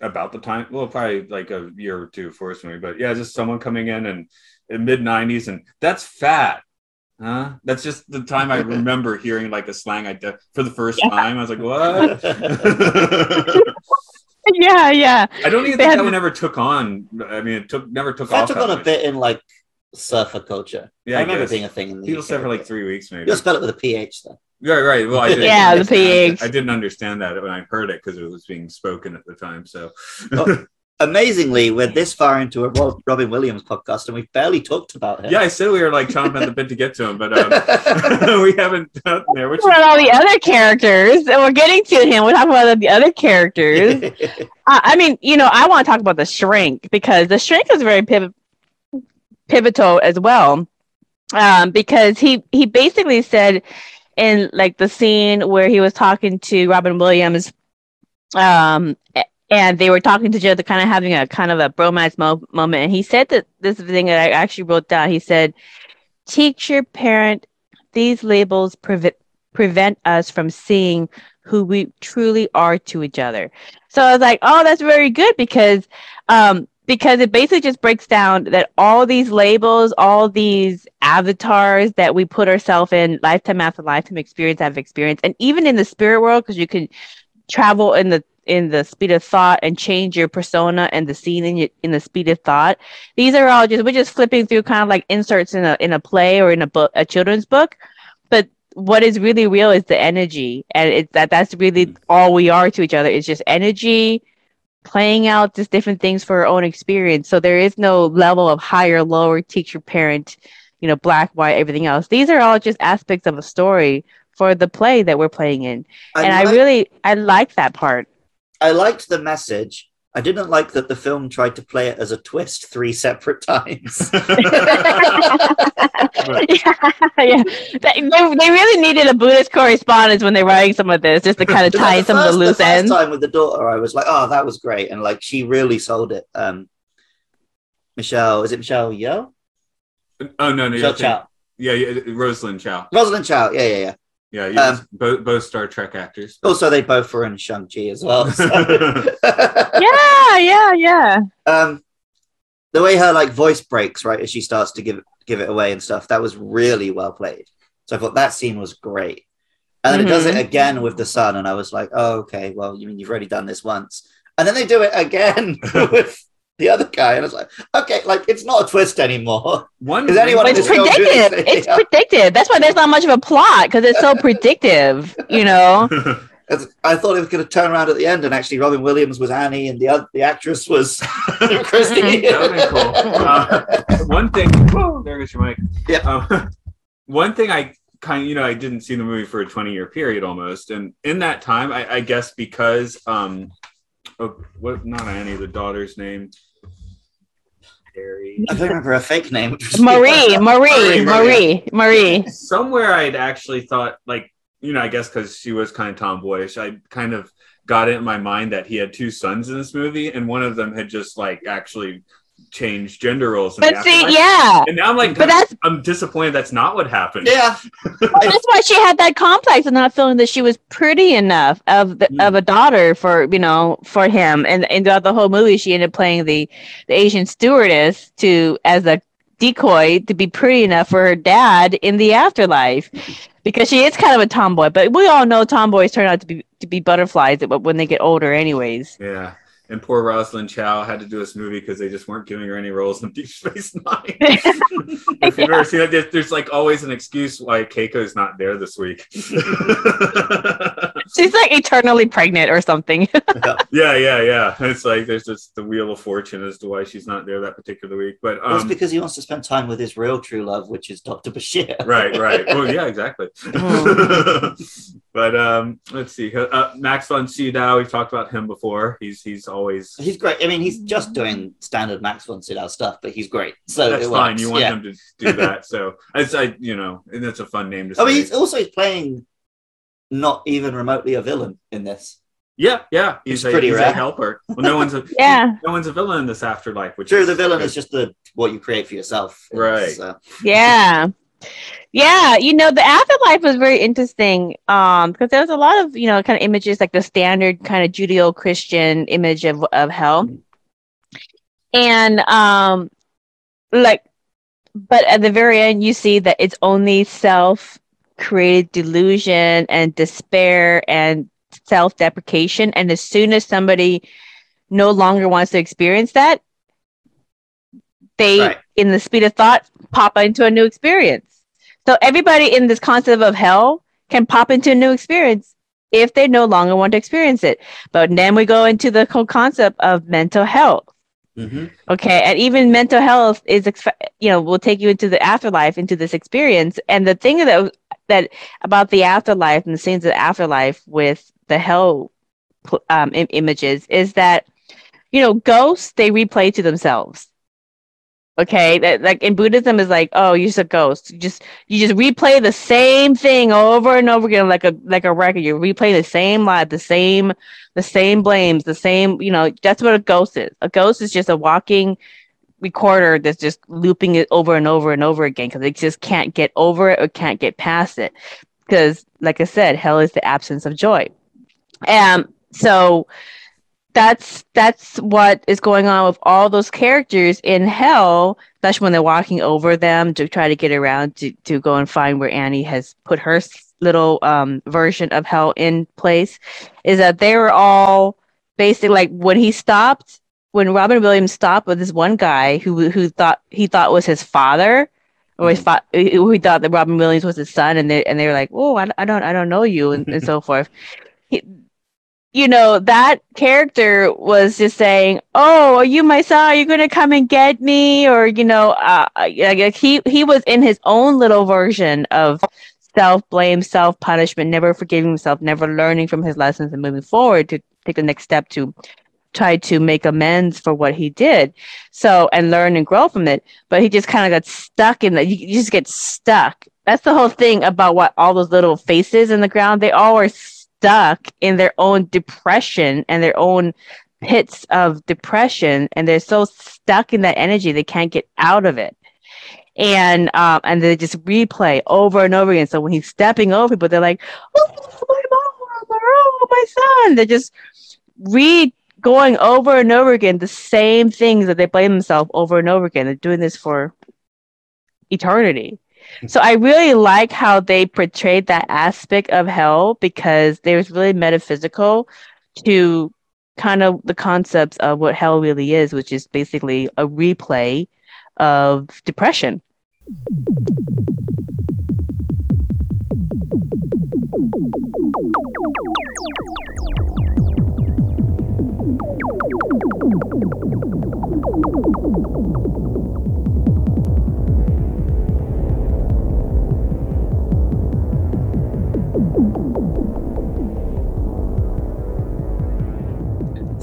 about the time, well, probably like a year or two before me, but yeah, just someone coming in and in mid '90s, and that's fat, huh? That's just the time I (laughs) remember hearing like a slang I de- for the first Yeah. time. I was like, what? (laughs) yeah, yeah. I don't even They think had- that one ever took on. I mean, it took never took That off. took that on a bit in like surfer culture. Yeah, I I remember guess. being a thing in the People UK, said for like three weeks, maybe. You'll spell it with a PH though. Right, right. Well, I (laughs) didn't Yeah, the understand- PH. I didn't understand that when I heard it because it was being spoken at the time. So, Oh. (laughs) Amazingly, we're this far into a Rob- Robin Williams podcast and we've barely talked about him. yeah, I said we were like chomping at the bit to get to him, but um, (laughs) we haven't done there. Which What about all the other characters? And we're getting to him. We're talking about the other characters. Uh, I mean, you know, I want to talk about the shrink because the shrink is very piv- pivotal as well. Um, because he he basically said in like the scene where he was talking to Robin Williams, um, and they were talking to each other, kind of having a kind of a bromance mo- moment. And he said that this thing that I actually wrote down. He said, "Teacher, parent, these labels prevent prevent us from seeing who we truly are to each other." So I was like, "Oh, that's very good because." Um, because it basically just breaks down that all these labels, all these avatars that we put ourselves in lifetime after lifetime, experience after experience, and even in the spirit world, because you can travel in the in the speed of thought and change your persona and the scene in your, in the speed of thought. These are all just we're just flipping through kind of like inserts in a in a play or in a book, a children's book, but what is really real is the energy, and it's that that's really mm. all we are to each other. It's just energy playing out just different things for our own experience. So there is no level of higher, lower, teacher, parent, you know, black, white, everything else. These are all just aspects of a story for the play that we're playing in. and I really I like that part. I liked the message. I didn't like that the film tried to play it as a twist three separate times. (laughs) (laughs) yeah, yeah. They, they they really needed a Buddhist correspondence when they're writing some of this, just to kind of (laughs) tie in some of the loose first ends. time with the daughter, I was like, "Oh, that was great," and like she really sold it. Um, Michelle, is it Michelle Yeoh? oh no, no, Michelle yeah, Chao, yeah, yeah, Rosalind Chao. Rosalind Chao. Yeah, yeah, yeah. Yeah, you Um, both both Star Trek actors. (laughs) Also, they both were in Shang Chi as well. so- (laughs) Yeah, yeah, yeah. um, the way her like voice breaks right as she starts to give give it away and stuff, that was really well played. So I thought that scene was great. And then it does it Mhm. again with the sun, and I was like, oh, okay, well, you mean you've already done this once. And then they do it again (laughs) with the other guy, and I was like, okay, like it's not a twist anymore. One Is anyone- But it's It's predictive. It's Yeah. predictive. That's why there's not much of a plot because it's so (laughs) predictive. You know. (laughs) I thought it was going to turn around at the end, and actually, Robin Williams was Annie, and the other, the actress was (laughs) Christy. That would've cool. Uh, one thing, whoa, there goes your mic. Yeah. Um, one thing I kind of, you know, I didn't see the movie for a 20 year period almost. And in that time, I, I guess because, um, of what, not Annie, the daughter's name, Harry. I don't remember her fake name. Marie, Marie, Marie, Marie, Marie. Somewhere I'd actually thought, like, you know, I guess because she was kind of tomboyish, I kind of got it in my mind that he had two sons in this movie, and one of them had just like actually changed gender roles. in the But see, afterlife. yeah. And now I'm like, But that's I'm disappointed that's not what happened. Yeah, (laughs) that's why she had that complex of not feeling that she was pretty enough of the, Mm. of a daughter for you know for him. And and throughout the whole movie, she ended up playing the the Asian stewardess to as a decoy to be pretty enough for her dad in the afterlife. Because she is kind of a tomboy, but we all know tomboys turn out to be to be butterflies when they get older, anyways. Yeah. And poor Rosalind Chao had to do this movie because they just weren't giving her any roles in (laughs) Deep Space Nine. (laughs) if you've ever seen that, there's, there's like always an excuse why Keiko's not there this week. (laughs) She's like eternally pregnant or something. yeah, yeah, yeah. It's like there's just the wheel of fortune as to why she's not there that particular week. But well, it's um, because he wants to spend time with his real true love, which is Doctor Bashir. right, right. Well, yeah, exactly. but um, let's see. Uh, Max von Sydow, we've talked about him before. He's he's always He's great. I mean, he's just mm. doing standard Max von Sydow stuff, but he's great. So that's it fine. You want yeah. him to do that, so it's I you know, and that's a fun name to say. I mean, he's also he's playing not even remotely a villain in this. yeah, yeah. He's, a, pretty he's a helper. Well, no one's a (laughs) Yeah. no one's a villain in this afterlife. Which True, the villain is just the what you create for yourself. Right. So, yeah yeah you know the afterlife was very interesting um because there was a lot of you know kind of images like the standard kind of judeo-christian image of, of hell and um like but at the very end you see that it's only self created delusion and despair and self-deprecation and as soon as somebody no longer wants to experience that they Right. in the speed of thought pop into a new experience. So everybody in this concept of hell can pop into a new experience if they no longer want to experience it. But then we go into the whole concept of mental health. Mhm. Okay, and even mental health is, you know, will take you into the afterlife, into this experience. And the thing that that about the afterlife and the scenes of the afterlife with the hell um, im- images is that, you know, ghosts they replay to themselves. Okay, that like in Buddhism is like, oh, you're just a ghost. You just you just replay the same thing over and over again, like a like a record. You replay the same life, the same the same blames, the same, you know, that's what a ghost is. A ghost is just a walking recorder that's just looping it over and over and over again because it just can't get over it or can't get past it. Because, like I said, hell is the absence of joy. Um, so that's that's what is going on with all those characters in hell, especially when they're walking over them to try to get around to, to go and find where Annie has put her little um, version of hell in place is that they were all basically like when he stopped when Robin Williams stopped with this one guy who who thought he thought was his father or his fa- who he thought that Robin Williams was his son and they and they were like oh I, I don't I don't know you and, and so forth. He, you know that character was just saying oh are you my son are you gonna come and get me or you know uh, like he he was in his own little version of self blame, self punishment, never forgiving himself, never learning from his lessons and moving forward to take the next step to try to make amends for what he did. So, and learn and grow from it. But he just kind of got stuck in that. You, you just get stuck. That's the whole thing about what all those little faces in the ground, they all are stuck in their own depression and their own pits of depression. And they're so stuck in that energy, they can't get out of it and um, and they just replay over and over again. So when he's stepping over people, they're like, "Oh, my mom, oh, my son!" They're just re going over and over again the same things that they blame themselves over and over again. They're doing this for eternity. So I really like how they portrayed that aspect of hell because they was really metaphysical to kind of the concepts of what hell really is, which is basically a replay of depression.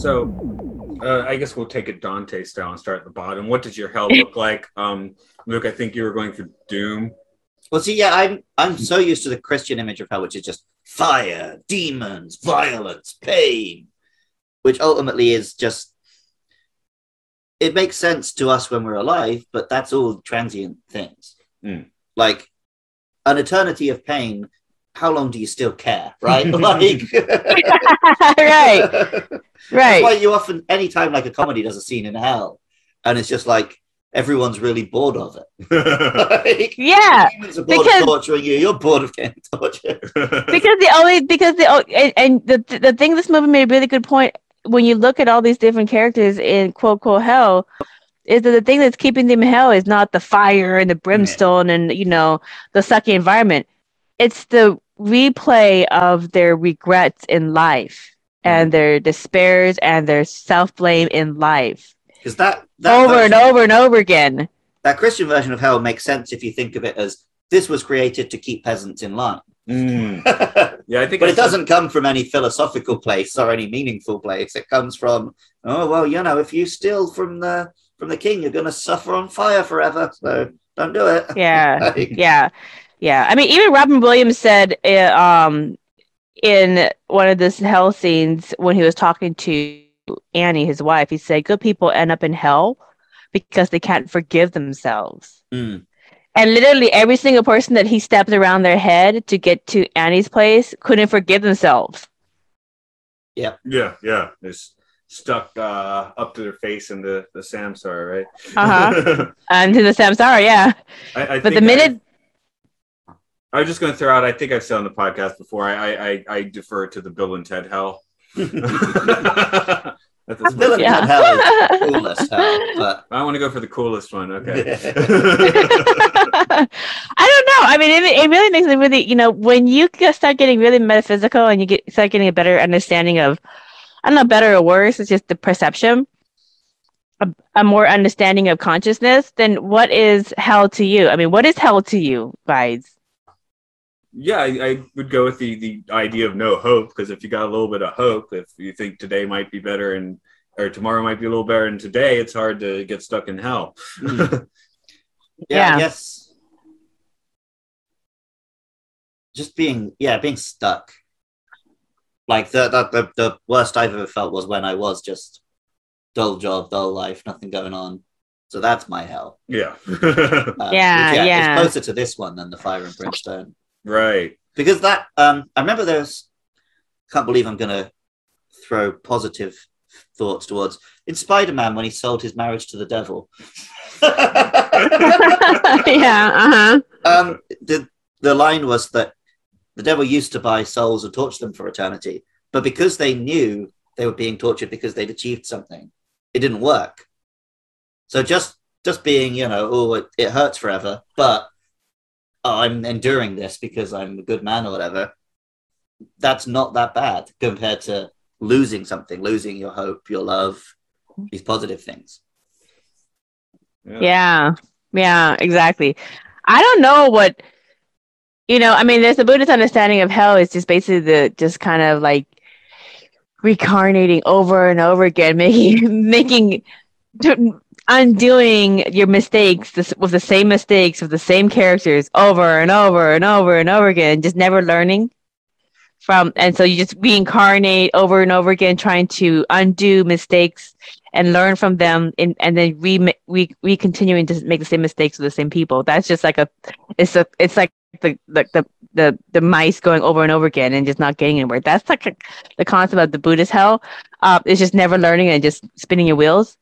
So, uh, I guess we'll take it Dante style and start at the bottom. What does your hell look like? Um, Luke, I think you were going for Doom. Well, see, yeah, I'm I'm so used to the Christian image of hell, which is just fire, demons, violence, pain, which ultimately is just. It makes sense to us when we're alive, but that's all transient things. Mm. Like an eternity of pain. How long do you still care, right? (laughs) like, (laughs) right, That's right. why you often, anytime like a comedy does a scene in hell, and it's just like everyone's really bored of it. (laughs) like, Yeah, humans are bored because- of torturing you. You're bored of getting tortured. because the only because the o- and, and the the thing this movie made a really good point when you look at all these different characters in quote quote hell is that the thing that's keeping them in hell is not the fire and the brimstone and you know the sucky environment it's the replay of their regrets in life and their despairs and their self-blame in life Because that, that over and over and over again that Christian version of hell makes sense if you think of it as this was created to keep peasants in line. Mm. but (laughs) Yeah, I think but it doesn't come from any philosophical place or any meaningful place. It comes from, oh well, you know, if you steal from the from the king, you're gonna suffer on fire forever. So don't do it. yeah (laughs) Like, yeah yeah i mean even robin williams said uh, um in one of this hell scenes when he was talking to annie his wife he said good people end up in hell because they can't forgive themselves mm, and literally every single person that he stepped around their head to get to annie's place couldn't forgive themselves Yeah, yeah. Yeah. It's stuck uh, up to their face in the, the Samsar, right? uh-huh (laughs) and to the samsara yeah I, I but think the minute I, I was just going to throw out. I think I've said on the podcast before. I I, I, I defer to the Bill and Ted hell. (laughs) (laughs) At this point. Milligan Yeah. hell is coolest hell, but I want to go for the coolest one. Okay. (laughs) I don't know. I mean, it, it really makes me really, you know, when you start getting really metaphysical and you get start getting a better understanding of, I don't know, better or worse, it's just the perception, a, a more understanding of consciousness, then what is hell to you? I mean, what is hell to you, guys? Yeah, I, I would go with the the idea of no hope because if you got a little bit of hope, if you think today might be better and or tomorrow might be a little better than today, it's hard to get stuck in hell. (laughs) yeah, Yeah. I guess just being yeah being stuck. Like the, the the the worst I've ever felt was when I was just dull job, dull life, nothing going on. So that's my hell. yeah. (laughs) Uh, Yeah, which, yeah. It's closer to this one than the fire and brimstone. Right. because that um i remember there's can't believe i'm gonna throw positive thoughts towards in spider-man when he sold his marriage to the devil (laughs) yeah, uh-huh. um the the line was that the devil used to buy souls and torture them for eternity but because they knew they were being tortured because they'd achieved something it didn't work so just just being you know oh it, it hurts forever but i'm enduring this because i'm a good man or whatever that's not that bad compared to losing something losing your hope your love these positive things Yeah, yeah, exactly. I don't know what you know. I mean, there's the Buddhist understanding of hell is just basically the just kind of like reincarnating over and over again, (laughs) making making undoing your mistakes with the same mistakes with the same characters over and over and over and over again, just never learning from. And so you just reincarnate over and over again, trying to undo mistakes and learn from them and, and then re, re, re continuing to make the same mistakes with the same people. That's just like a it's a it's like the the the the, mice going over and over again and just not getting anywhere. That's like the concept of the buddhist hell. Uh it's just never learning and just spinning your wheels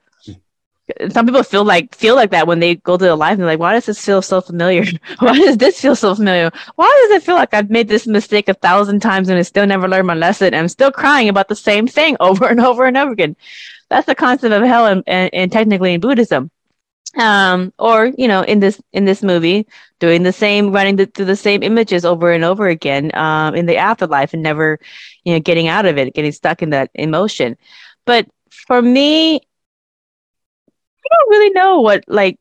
some people feel like feel like that when they go to the life and they're like why does this feel so familiar? (laughs) Why does this feel so familiar? Why does it feel like i've made this mistake a thousand times and i still never learned my lesson i'm still crying about the same thing (laughs) over and over and over again? That's the concept of hell and, and, and technically in buddhism. Um or you know in this in this movie doing the same running the, through the same images over and over again um in the afterlife and never you know getting out of it getting stuck in that emotion. But for me don't really know what like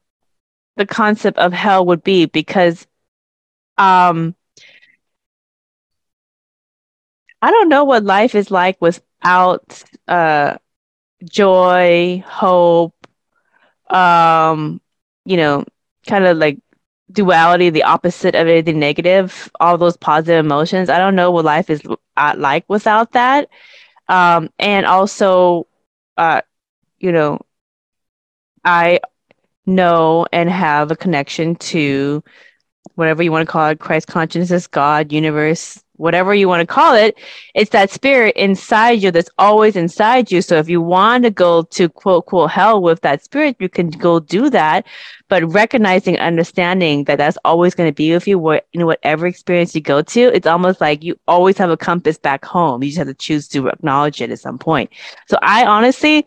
the concept of hell would be because um i don't know what life is like without uh joy, hope, um, you know, kind of like duality, the opposite of anything negative, all those positive emotions. I don't know what life is uh, like without that. Um, and also, uh, you know, I know and have a connection to whatever you want to call it Christ consciousness, God, universe, whatever you want to call it. It's that spirit inside you that's always inside you. So if you want to go to quote, quote, hell with that spirit, you can go do that. But recognizing, understanding that that's always going to be with you, know, whatever experience you go to, it's almost like you always have a compass back home. You just have to choose to acknowledge it at some point. So I honestly,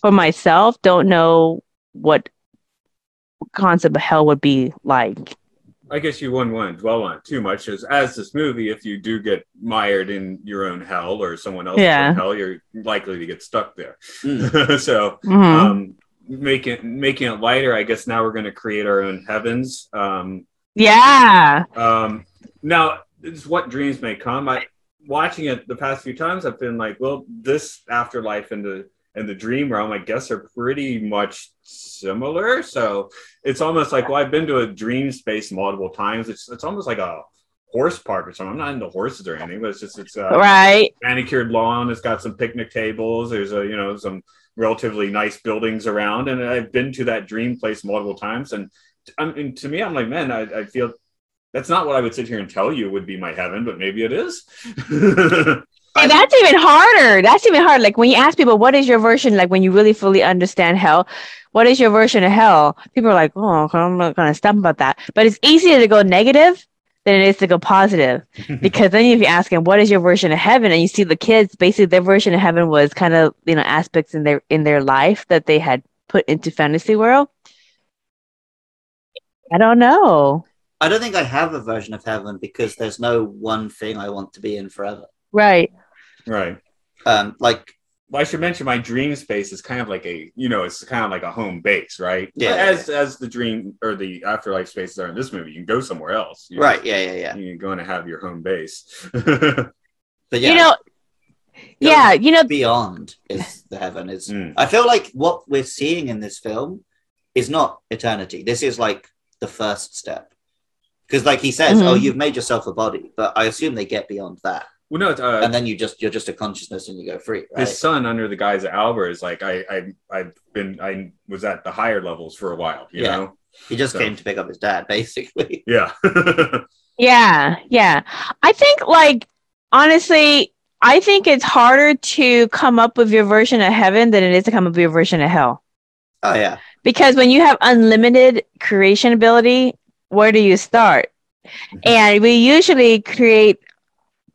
for myself, don't know what concept of hell would be like. I guess you wouldn't want to dwell on it too much as as this movie, if you do get mired in your own hell or someone else's Yeah. hell, you're likely to get stuck there. Mm. (laughs) so Mhm. um making making it lighter, I guess now we're gonna create our own heavens. Um yeah. um now it's what dreams may come. I watching it the past few times I've been like, well, this afterlife and the and the dream realm, I guess, are pretty much similar. So it's almost like, well, I've been to a dream space multiple times. It's it's almost like a horse park or something. I'm not into horses or anything, but it's just it's uh, Right. manicured lawn. It's got some picnic tables. There's a you know some relatively nice buildings around, and I've been to that dream place multiple times. And I mean, to me, I'm like, man, I, I feel that's not what I would sit here and tell you would be my heaven, but maybe it is. (laughs) And that's even harder. That's even hard. Like when you ask people, what is your version? Like when you really fully understand hell, what is your version of hell? People are like, oh, I'm not going to stump about that. But it's easier to go negative than it is to go positive. (laughs) because then if you ask them what is your version of heaven and you see the kids basically their version of heaven was kind of you know aspects in their in their life that they had put into fantasy world i don't know I don't think I have a version of heaven because there's no one thing I want to be in forever. right right. Um, like Well, I should mention my dream space is kind of like a, you know, it's kind of like a home base, right? Yeah. As as the dream or the afterlife spaces are in this movie, you can go somewhere else. You right, yeah, yeah, yeah. You're going to have your home base. (laughs) But yeah, you know yeah you know beyond is the heaven. Is Mm. I feel like what we're seeing in this film is not eternity. This is like the first step. Because like he says, Mhm. oh, you've made yourself a body, but I assume they get beyond that, well, no, it's, uh, and then you just you're just a consciousness and you go free, right? his son under the guise of Albert is like I I I've been I was at the higher levels for a while, you Yeah. know. He just So- came to pick up his dad, (laughs) basically. Yeah. (laughs) Yeah, yeah. I think like honestly, I think it's harder to come up with your version of heaven than it is to come up with your version of hell. Oh yeah, Because when you have unlimited creation ability, where do you start? And we usually create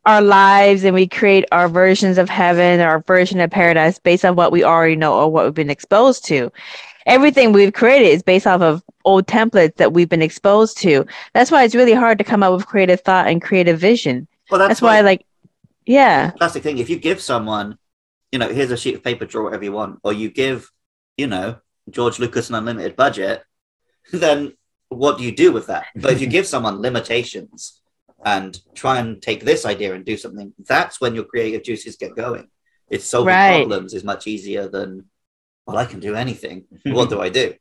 our lives and we create our versions of heaven, our version of paradise based on what we already know or what we've been exposed to. Everything we've created is based off of old templates that we've been exposed to. That's why it's really hard to come up with creative thought and creative vision. well that's, That's why, like, yeah, that's the thing. If you give someone, you know, here's a sheet of paper, draw whatever you want, or you give, you know, George Lucas an unlimited budget, (laughs) then what do you do with that? But if you give someone limitations and try and take this idea and do something, that's when your creative juices get going. It's solving Right. problems is much easier than, well, I can do anything. what do I do?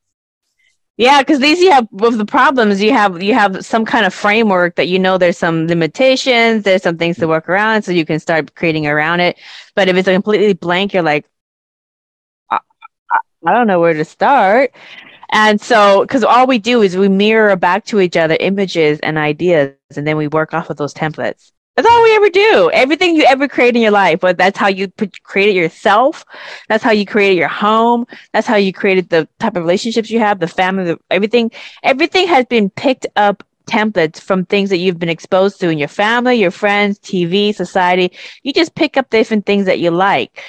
(laughs) yeah, because these you have with the problems you have you have some kind of framework that you know there's some limitations, there's some things to mm. work around, so you can start creating around it. But if it's a completely blank, you're like, I, I, I don't know where to start. And so, because all we do is we mirror back to each other images and ideas, and then we work off of those templates. That's all we ever do. Everything you ever create in your life, but that's how you created yourself. That's how you created your home. That's how you created the type of relationships you have, the family, the, everything. Everything has been picked up templates from things that you've been exposed to in your family, your friends, TV, society. You just pick up different things that you like,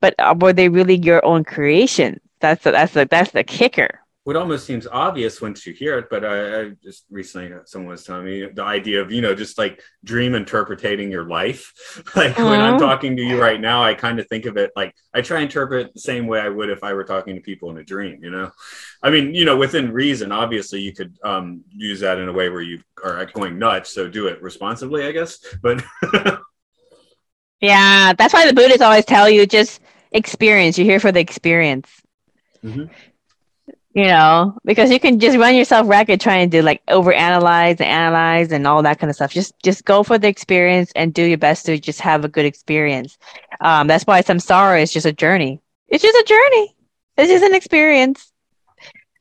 but uh, were they really your own creation? That's the, that's the, that's the kicker. What almost seems obvious once you hear it, but I, I just recently someone was telling me the idea of you know just like dream interpreting your life. (laughs) Like when I'm Mhm. talking to you right now, I kind of think of it like I try interpret the same way I would if I were talking to people in a dream. You know, I mean, you know, within reason. Obviously, you could um, use that in a way where you are going nuts. So do it responsibly, I guess. But (laughs) Yeah, that's why the Buddhists always tell you just experience. You're here for the experience. Mhm. You know, because you can just run yourself ragged trying to like overanalyze and analyze and all that kind of stuff. Just just go for the experience and do your best to just have a good experience. Um, that's why samsara is just a journey. It's just a journey. It's just an experience.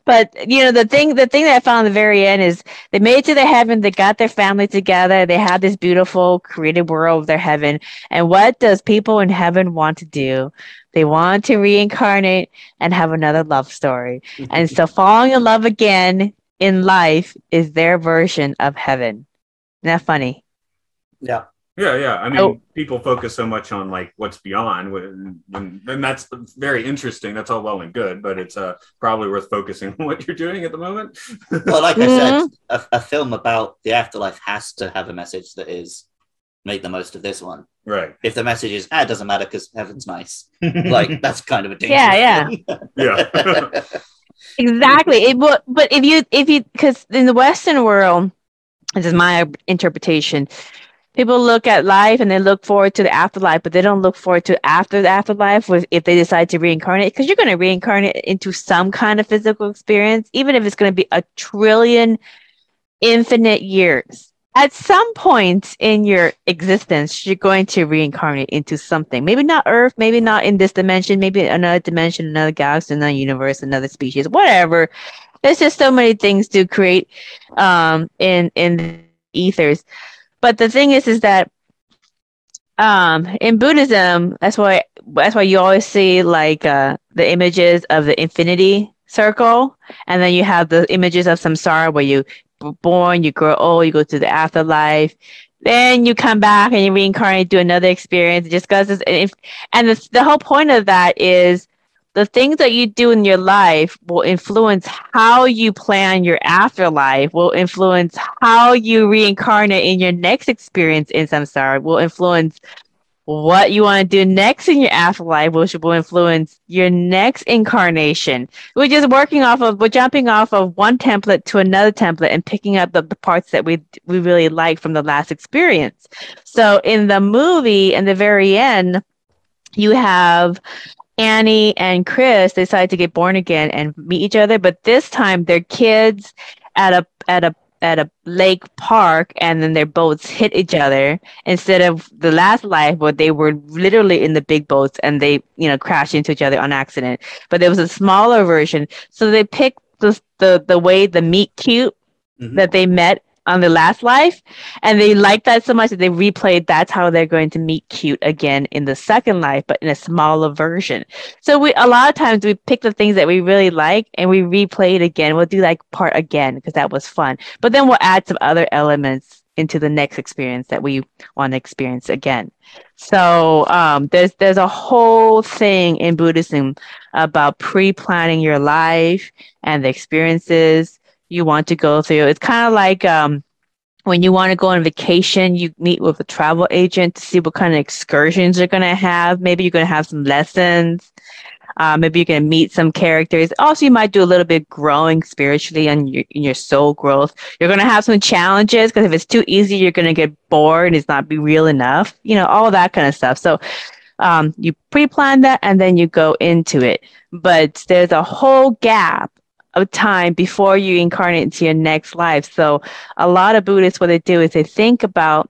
But you know the thing the thing that I found at the very end is they made it to the heaven, they got their family together, they had this beautiful created world of their heaven. And what does people in heaven want to do? They want to reincarnate and have another love story. Mm-hmm. And so falling in love again in life is their version of heaven. Isn't that funny? yeah, Yeah, yeah. I mean, Oh. people focus so much on like what's beyond, when, when, and that's very interesting. That's all well and good, but it's uh, probably worth focusing (laughs) on what you're doing at the moment. (laughs) well, like I said, Mhm. a, a film about the afterlife has to have a message that is make the most of this one. right. If the message is, ah, it doesn't matter because heaven's nice, (laughs) like that's kind of a dangerous Yeah, yeah. Yeah. Exactly. It but but if you if you because in the Western world, this is my interpretation. People look at life and they look forward to the afterlife, but they don't look forward to after the afterlife. With if they decide to reincarnate, because you're going to reincarnate into some kind of physical experience, even if it's going to be a trillion infinite years. At some point in your existence, you're going to reincarnate into something. Maybe not Earth, maybe not in this dimension, maybe another dimension, another galaxy, another universe, another species, whatever. There's just so many things to create um, in in the ethers. But the thing is, is that um, in Buddhism, that's why that's why you always see like uh, the images of the infinity circle, and then you have the images of samsara where you b- born, you grow old, you go to the afterlife, then you come back and you reincarnate, do another experience. It just goes, and, if, and the, the whole point of that is the things that you do in your life will influence how you plan your afterlife, will influence how you reincarnate in your next experience in samsara, will influence what you want to do next in your afterlife, which will influence your next incarnation. We're just working off of, we're jumping off of one template to another template and picking up the, the parts that we we really like from the last experience. So in the movie, in the very end, you have Annie and Chris decide to get born again and meet each other, but this time they're kids at a at a at a lake park and then their boats hit each other instead of the last life where they were literally in the big boats and they you know crashed into each other on accident but there was a smaller version so they picked the the, the way the meet cute Mhm. that they met on the last life and they liked that so much that they replayed that's how they're going to meet cute again in the second life but in a smaller version. So we a lot of times we pick the things that we really like and we replay it again. We'll do like part again because that was fun. But then we'll add some other elements into the next experience that we want to experience again. So um, there's there's a whole thing in buddhism about pre-planning your life and the experiences you want to go through it's kind of like um, when you want to go on vacation you meet with a travel agent to see what kind of excursions you're going to have maybe you're going to have some lessons uh, maybe you're going to meet some characters. Also, you might do a little bit growing spiritually and your, in your soul growth. You're going to have some challenges because if it's too easy, you're going to get bored and it's not be real enough. You know, all that kind of stuff. So um, you pre-plan that and then you go into it. But there's a whole gap of time before you incarnate into your next life. So a lot of Buddhists, what they do is they think about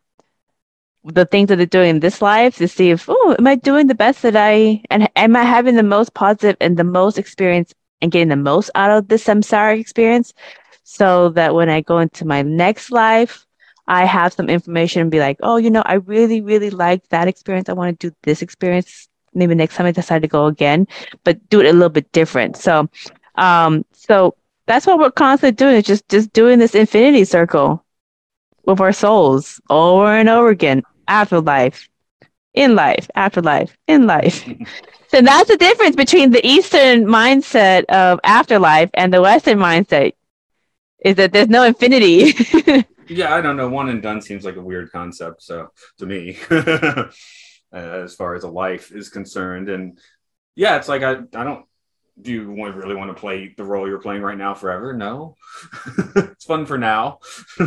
the things that they're doing in this life to see if oh am i doing the best that i and am i having the most positive and the most experience and getting the most out of this samsara experience? So that when i go into my next life i have some information and be like oh you know i really really like that experience. I want to do this experience. Maybe next time i decide to go again but do it a little bit different. So um so that's what we're constantly doing is just just doing this infinity circle with our souls over and over again afterlife in life afterlife in life (laughs) so that's the difference between the eastern mindset of afterlife and the western mindset is that there's no infinity (laughs) Yeah, I don't know. One and done seems like a weird concept. So to me, (laughs) as far as a life is concerned, and yeah, it's like I I don't. Do you want, really want to play the role you're playing right now forever? No, (laughs) it's fun for now. (laughs)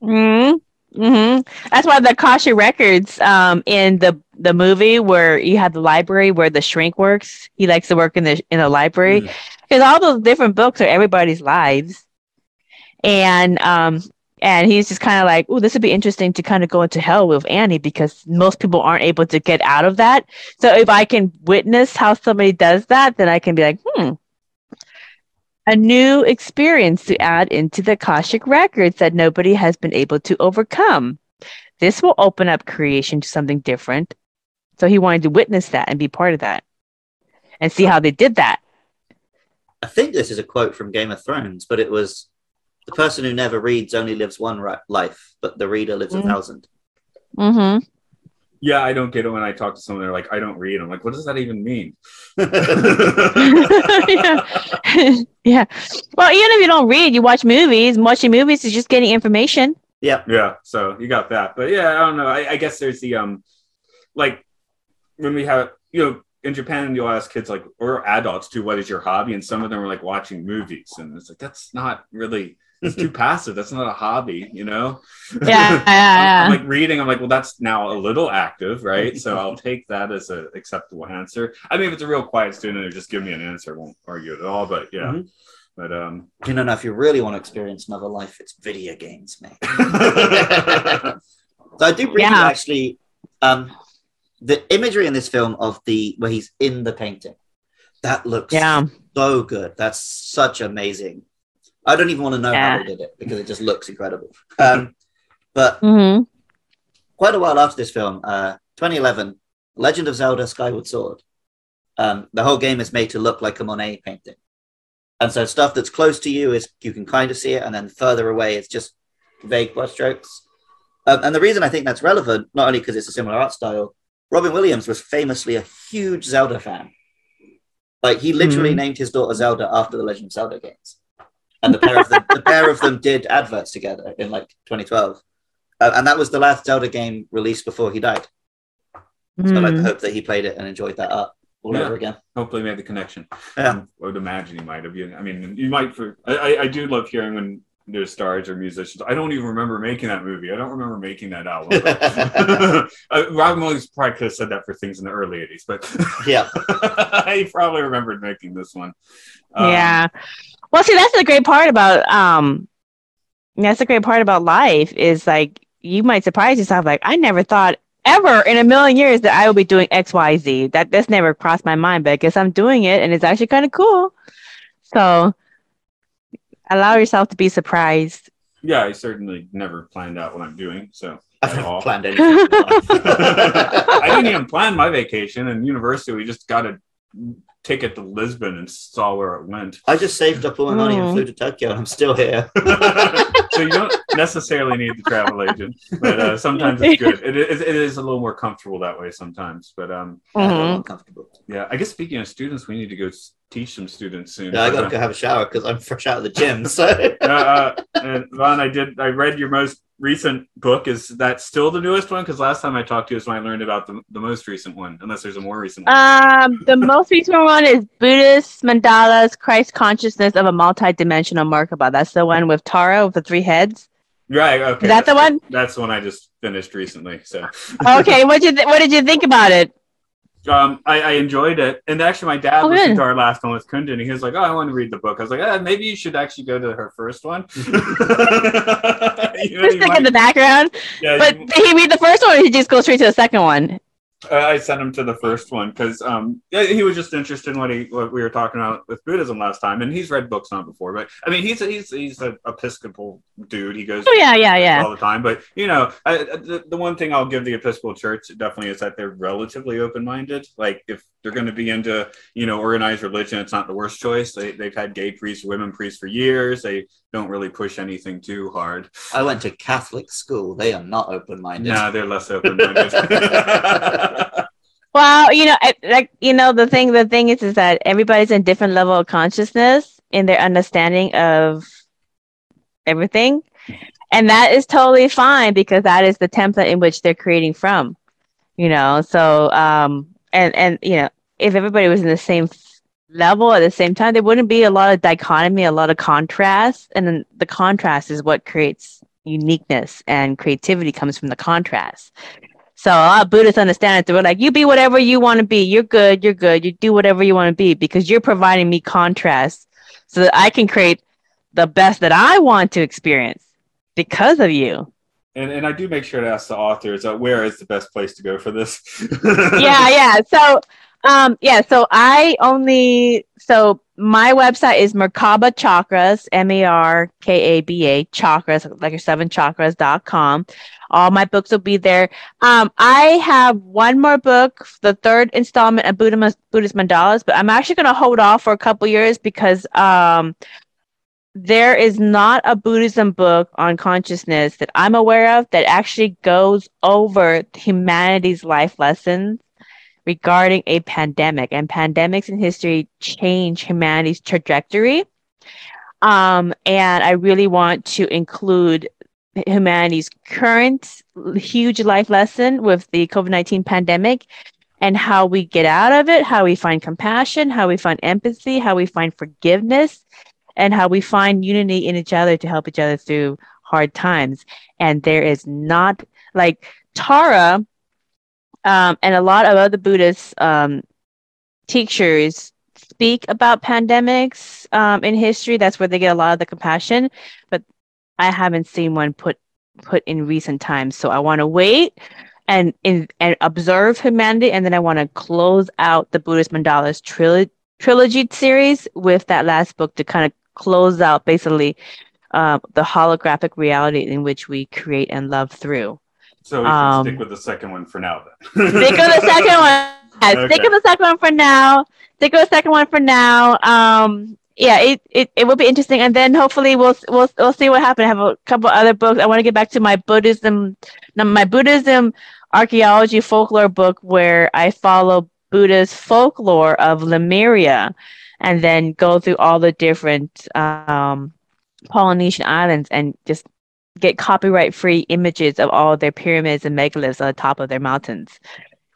hmm hmm That's why the Akashic Records um, in the the movie where you have the library where the shrink works. He likes to work in the in the library Mm. because all those different books are everybody's lives, and um and he's just kind of like, oh, this would be interesting to kind of go into hell with Annie because most people aren't able to get out of that. So if I can witness how somebody does that, then I can be like, hmm, a new experience to add into the Akashic records that nobody has been able to overcome. This will open up creation to something different. So he wanted to witness that and be part of that and see how they did that. I think this is a quote from Game of Thrones, but it was the person who never reads only lives one ri- life, but the reader lives a Mm. thousand. Mm-hmm. yeah, I don't get it when I talk to someone. They're like, I don't read. I'm like, what does that even mean? (laughs) (laughs) yeah. (laughs) yeah. Well, even if you don't read, you watch movies. Watching movies is just getting information. yeah. Yeah, so you got that. But yeah, I don't know. I, I guess there's the um like when we have you know, in Japan you'll ask kids like or adults too, what is your hobby? And some of them are like watching movies. And it's like that's not really it's too passive. That's not a hobby, you know? Yeah, yeah, (laughs) yeah. I'm, I'm like reading, I'm like, well, that's now a little active, right? So I'll take that as an acceptable answer. I mean, if it's a real quiet student who just give me an answer, I won't argue at all. But yeah. Mhm. But um You know, now if you really want to experience another life, it's video games, mate. (laughs) So I do bring you Yeah. actually um, the imagery in this film of the where he's in the painting. That looks Yeah. so good. That's such amazing. I don't even want to know how Yeah. they did it because it just looks incredible. Um, but Mm-hmm. quite a while after this film, uh, 2011, Legend of Zelda: Skyward Sword. Um, the whole game is made to look like a Monet painting. And so stuff that's close to you is you can kind of see it, and then further away it's just vague brushstrokes. Um, and the reason I think that's relevant, not only because it's a similar art style, Robin Williams was famously a huge Zelda fan. Like he literally Mhm. named his daughter Zelda after the Legend of Zelda games, and the pair of them, the pair of them did adverts together in like 2012, uh, and that was the last Zelda game released before he died. So I like Mm. hope that he played it and enjoyed that art all Yeah. over again. Hopefully, made the connection. Yeah. Um, I would imagine he might have. You- I mean, you might. For I, I, I do love hearing when there's stars or musicians. I don't even remember making that movie. I don't remember making that album. (laughs) (laughs) uh, Robin Williams probably could have said that for things in the early '80s, but Yeah. (laughs) he probably remembered making this one. Um, yeah. Well, see, that's the great part about um, that's the great part about life is like you might surprise yourself. Like I never thought ever in a million years that I would be doing X, Y, Z. That that's never crossed my mind, but I guess I'm doing it, and it's actually kind of cool. So allow yourself to be surprised. yeah. I certainly never planned out what I'm doing. So I've at never all. planned (laughs) anything. in my life. I didn't even plan my vacation in university. We just got a ticket to Lisbon and saw where it went. I just saved up all my money and Oh. flew to Tokyo, and I'm still here. (laughs) so you don't necessarily need the travel agent, but uh, sometimes it's good. It is, it is a little more comfortable that way sometimes. But um, I'm Mhm. uncomfortable. yeah, I guess speaking of students, we need to go s- teach some students soon. Yeah, I gotta uh, (laughs) go have a shower because I'm fresh out of the gym. (laughs) So uh, and Vaughn, I did. I read your most recent book. Is that still the newest one? Because last time I talked to you is when I learned about the, the most recent one. Unless there's a more recent one. Um, the most recent one is Buddhist mandalas, Christ consciousness of a multidimensional Merkaba. That's the one with Tara with the three heads. right. Okay. Is that the one? That's the one I just finished recently. So. Okay, what did you th- what did you think about it? Um, I, I enjoyed it, and actually, my dad Oh, listened good. to our last one with Kundin, and he was like, "Oh, I want to read the book." I was like, ah, "Maybe you should actually go to her first one." (laughs) (laughs) you know, Just you stick in the background. yeah, But you- he read the first one or he just go straight to the second one? Uh, I sent him to the first one because um, he was just interested in what he what we were talking about with Buddhism last time, and he's read books on it before. But I mean, he's a, he's he's an Episcopal dude. He goes Oh yeah, yeah, yeah. all the time. But you know, I, the, the one thing I'll give the Episcopal Church definitely is that they're relatively open minded. Like if they're going to be into you know organized religion, it's not the worst choice. They they've had gay priests, women priests for years. They don't really push anything too hard. I went to Catholic school. They are not open-minded. No, they're less open minded. (laughs) Well, you know, like you know, the thing, the thing is, is that everybody's in different level of consciousness in their understanding of everything, and that is totally fine because that is the template in which they're creating from. You know, so um, and and you know, if everybody was in the same f- level at the same time, there wouldn't be a lot of dichotomy, a lot of contrast, and then the contrast is what creates uniqueness and creativity comes from the contrast. So a lot of Buddhists understand it. They're like, you be whatever you want to be. You're good. You're good. You do whatever you want to be because you're providing me contrast so that I can create the best that I want to experience because of you. and and I do make sure to ask the authors uh, where is the best place to go for this. yeah, yeah. So, um, yeah. So I only so my website is Merkaba Chakras, M A R K A B A chakras, like your seven chakras.com. All my books will be there. Um, I have one more book, the third installment of Buddha, Buddhist Mandalas, but I'm actually going to hold off for a couple years because um, there is not a Buddhism book on consciousness that I'm aware of that actually goes over humanity's life lessons regarding a pandemic. And pandemics in history change humanity's trajectory. Um, and I really want to include humanity's current huge life lesson with the COVID 19 pandemic and how we get out of it, how we find compassion, how we find empathy, how we find forgiveness, and how we find unity in each other to help each other through hard times. And there is not like Tara um, and a lot of other Buddhist um, teachers speak about pandemics um, in history. That's where they get a lot of the compassion. But I haven't seen one put put in recent times. So I want to wait and in, and observe humanity, and then I want to close out the Buddhist mandalas trilogy trilogy series with that last book to kind of close out basically uh, the holographic reality in which we create and love through. So we can Um, stick with the second one for now. Then. Stick with the second one. (laughs) Yeah, Stick with the second one for now. Stick with the second one for now. Um, yeah, it, it, it will be interesting, and then hopefully we'll we'll we'll see what happens. I have a couple other books. I want to get back to my Buddhism, my Buddhism archaeology folklore book where I follow Buddha's folklore of Lemuria, and then go through all the different um, Polynesian islands and just get copyright free images of all their pyramids and megaliths on the top of their mountains,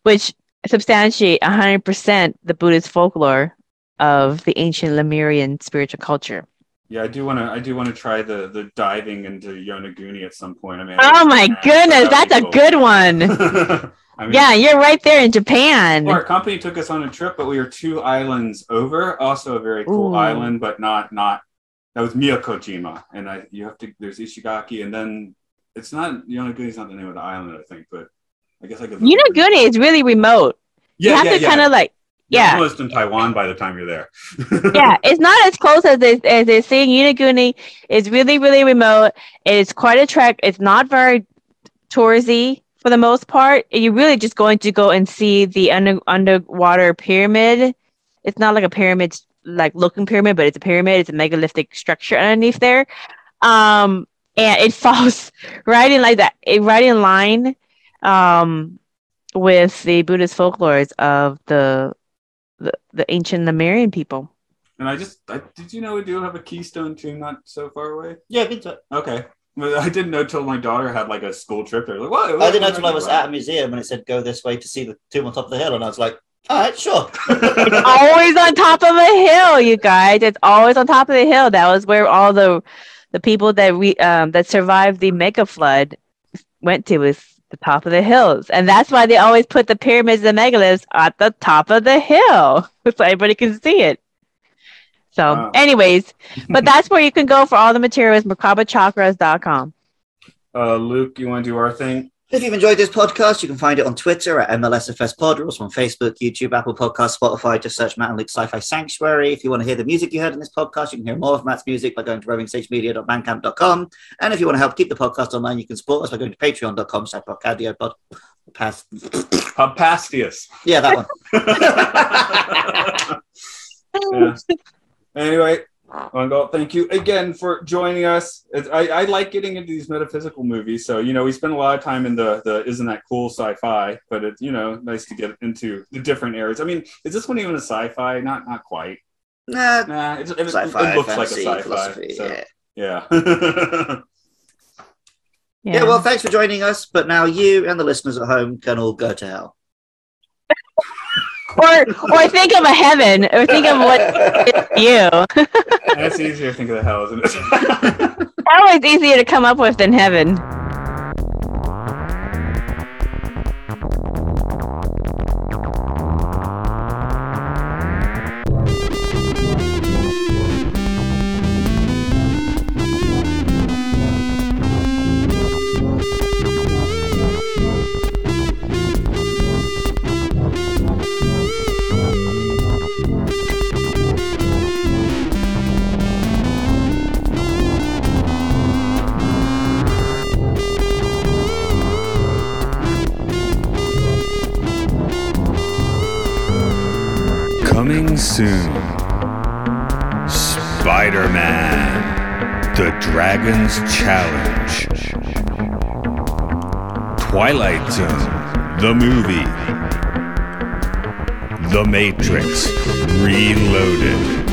which substantiate 100% the Buddhist folklore of the ancient Lemurian spiritual culture. Yeah, I do want to. I do want to try the the diving into Yonaguni at some point. I mean, Oh my goodness, that's be a cool. good one. (laughs) I mean, Yeah, you're right there in Japan. Our company took us on a trip, but we were two islands over. Also, a very cool Ooh. island, but not not. That was Miyakojima, and I you have to. There's Ishigaki, and then it's not Yonaguni's not the name of the island, I think, but I guess I could. Yonaguni is really remote. Yeah, you have yeah, to yeah. kind of like, You're yeah, almost in Taiwan by the time you're there. (laughs) yeah. It's not as close as they, as they're saying. Yonaguni is really, really remote. It's quite a trek. It's not very touristy for the most part. You're really just going to go and see the under, underwater pyramid. It's not like a pyramid, like looking pyramid, but it's a pyramid. It's a megalithic structure underneath there. Um, and it (laughs) falls right in like that, it, right in line um, with the Buddhist folklores of the the, the ancient Lemurian people. and I just, I, did you know we do have a Keystone tomb not so far away? Yeah, I've been to it. Okay. I didn't know till my daughter had like a school trip there. Like, whoa, I didn't know until I was at a museum and it said go this way to see the tomb on top of the hill, and I was like, all right, sure. (laughs) always on top of a hill, you guys. It's always on top of the hill. That was where all the the people that we um that survived the mega flood went to was the top of the hills. And that's why they always put the pyramids and the megaliths at the top of the hill. (laughs) So everybody can see it. So Wow. anyways, but (laughs) that's where you can go for all the materials, macabachakras.com. uh, Luke, you want to do our thing? If you've enjoyed this podcast, you can find it on Twitter at MLSFS or also on Facebook, YouTube, Apple Podcasts, Spotify. Just search Matt and Luke's Sci-Fi Sanctuary. If you want to hear the music you heard in this podcast, you can hear more of Matt's music by going to rovingsagemedia.bandcamp.com. And if you want to help keep the podcast online, you can support us by going to patreon.com slash pod. Pass. Papastius. Yeah, that one. (laughs) Yeah. Anyway, Oh, Mangal, thank you again for joining us. It's, I, I like getting into these metaphysical movies. So, you know, we spend a lot of time in the, the isn't that cool sci-fi, but it's, you know, nice to get into the different areas. I mean, is this one even a sci-fi? Not not quite. Uh, nah, Nah, it, it, it sci-fi, looks fantasy, like a sci-fi. philosophy. so, yeah. (laughs) yeah. yeah, well, thanks for joining us. But now you and the listeners at home can all go to hell. (laughs) or or think of a heaven or think of what (laughs) you. That's easier to think of the hell, isn't it? Always easier to come up with than heaven. Coming soon. Spider Man. The Dragon's Challenge. Twilight Zone. The movie. The Matrix. Reloaded.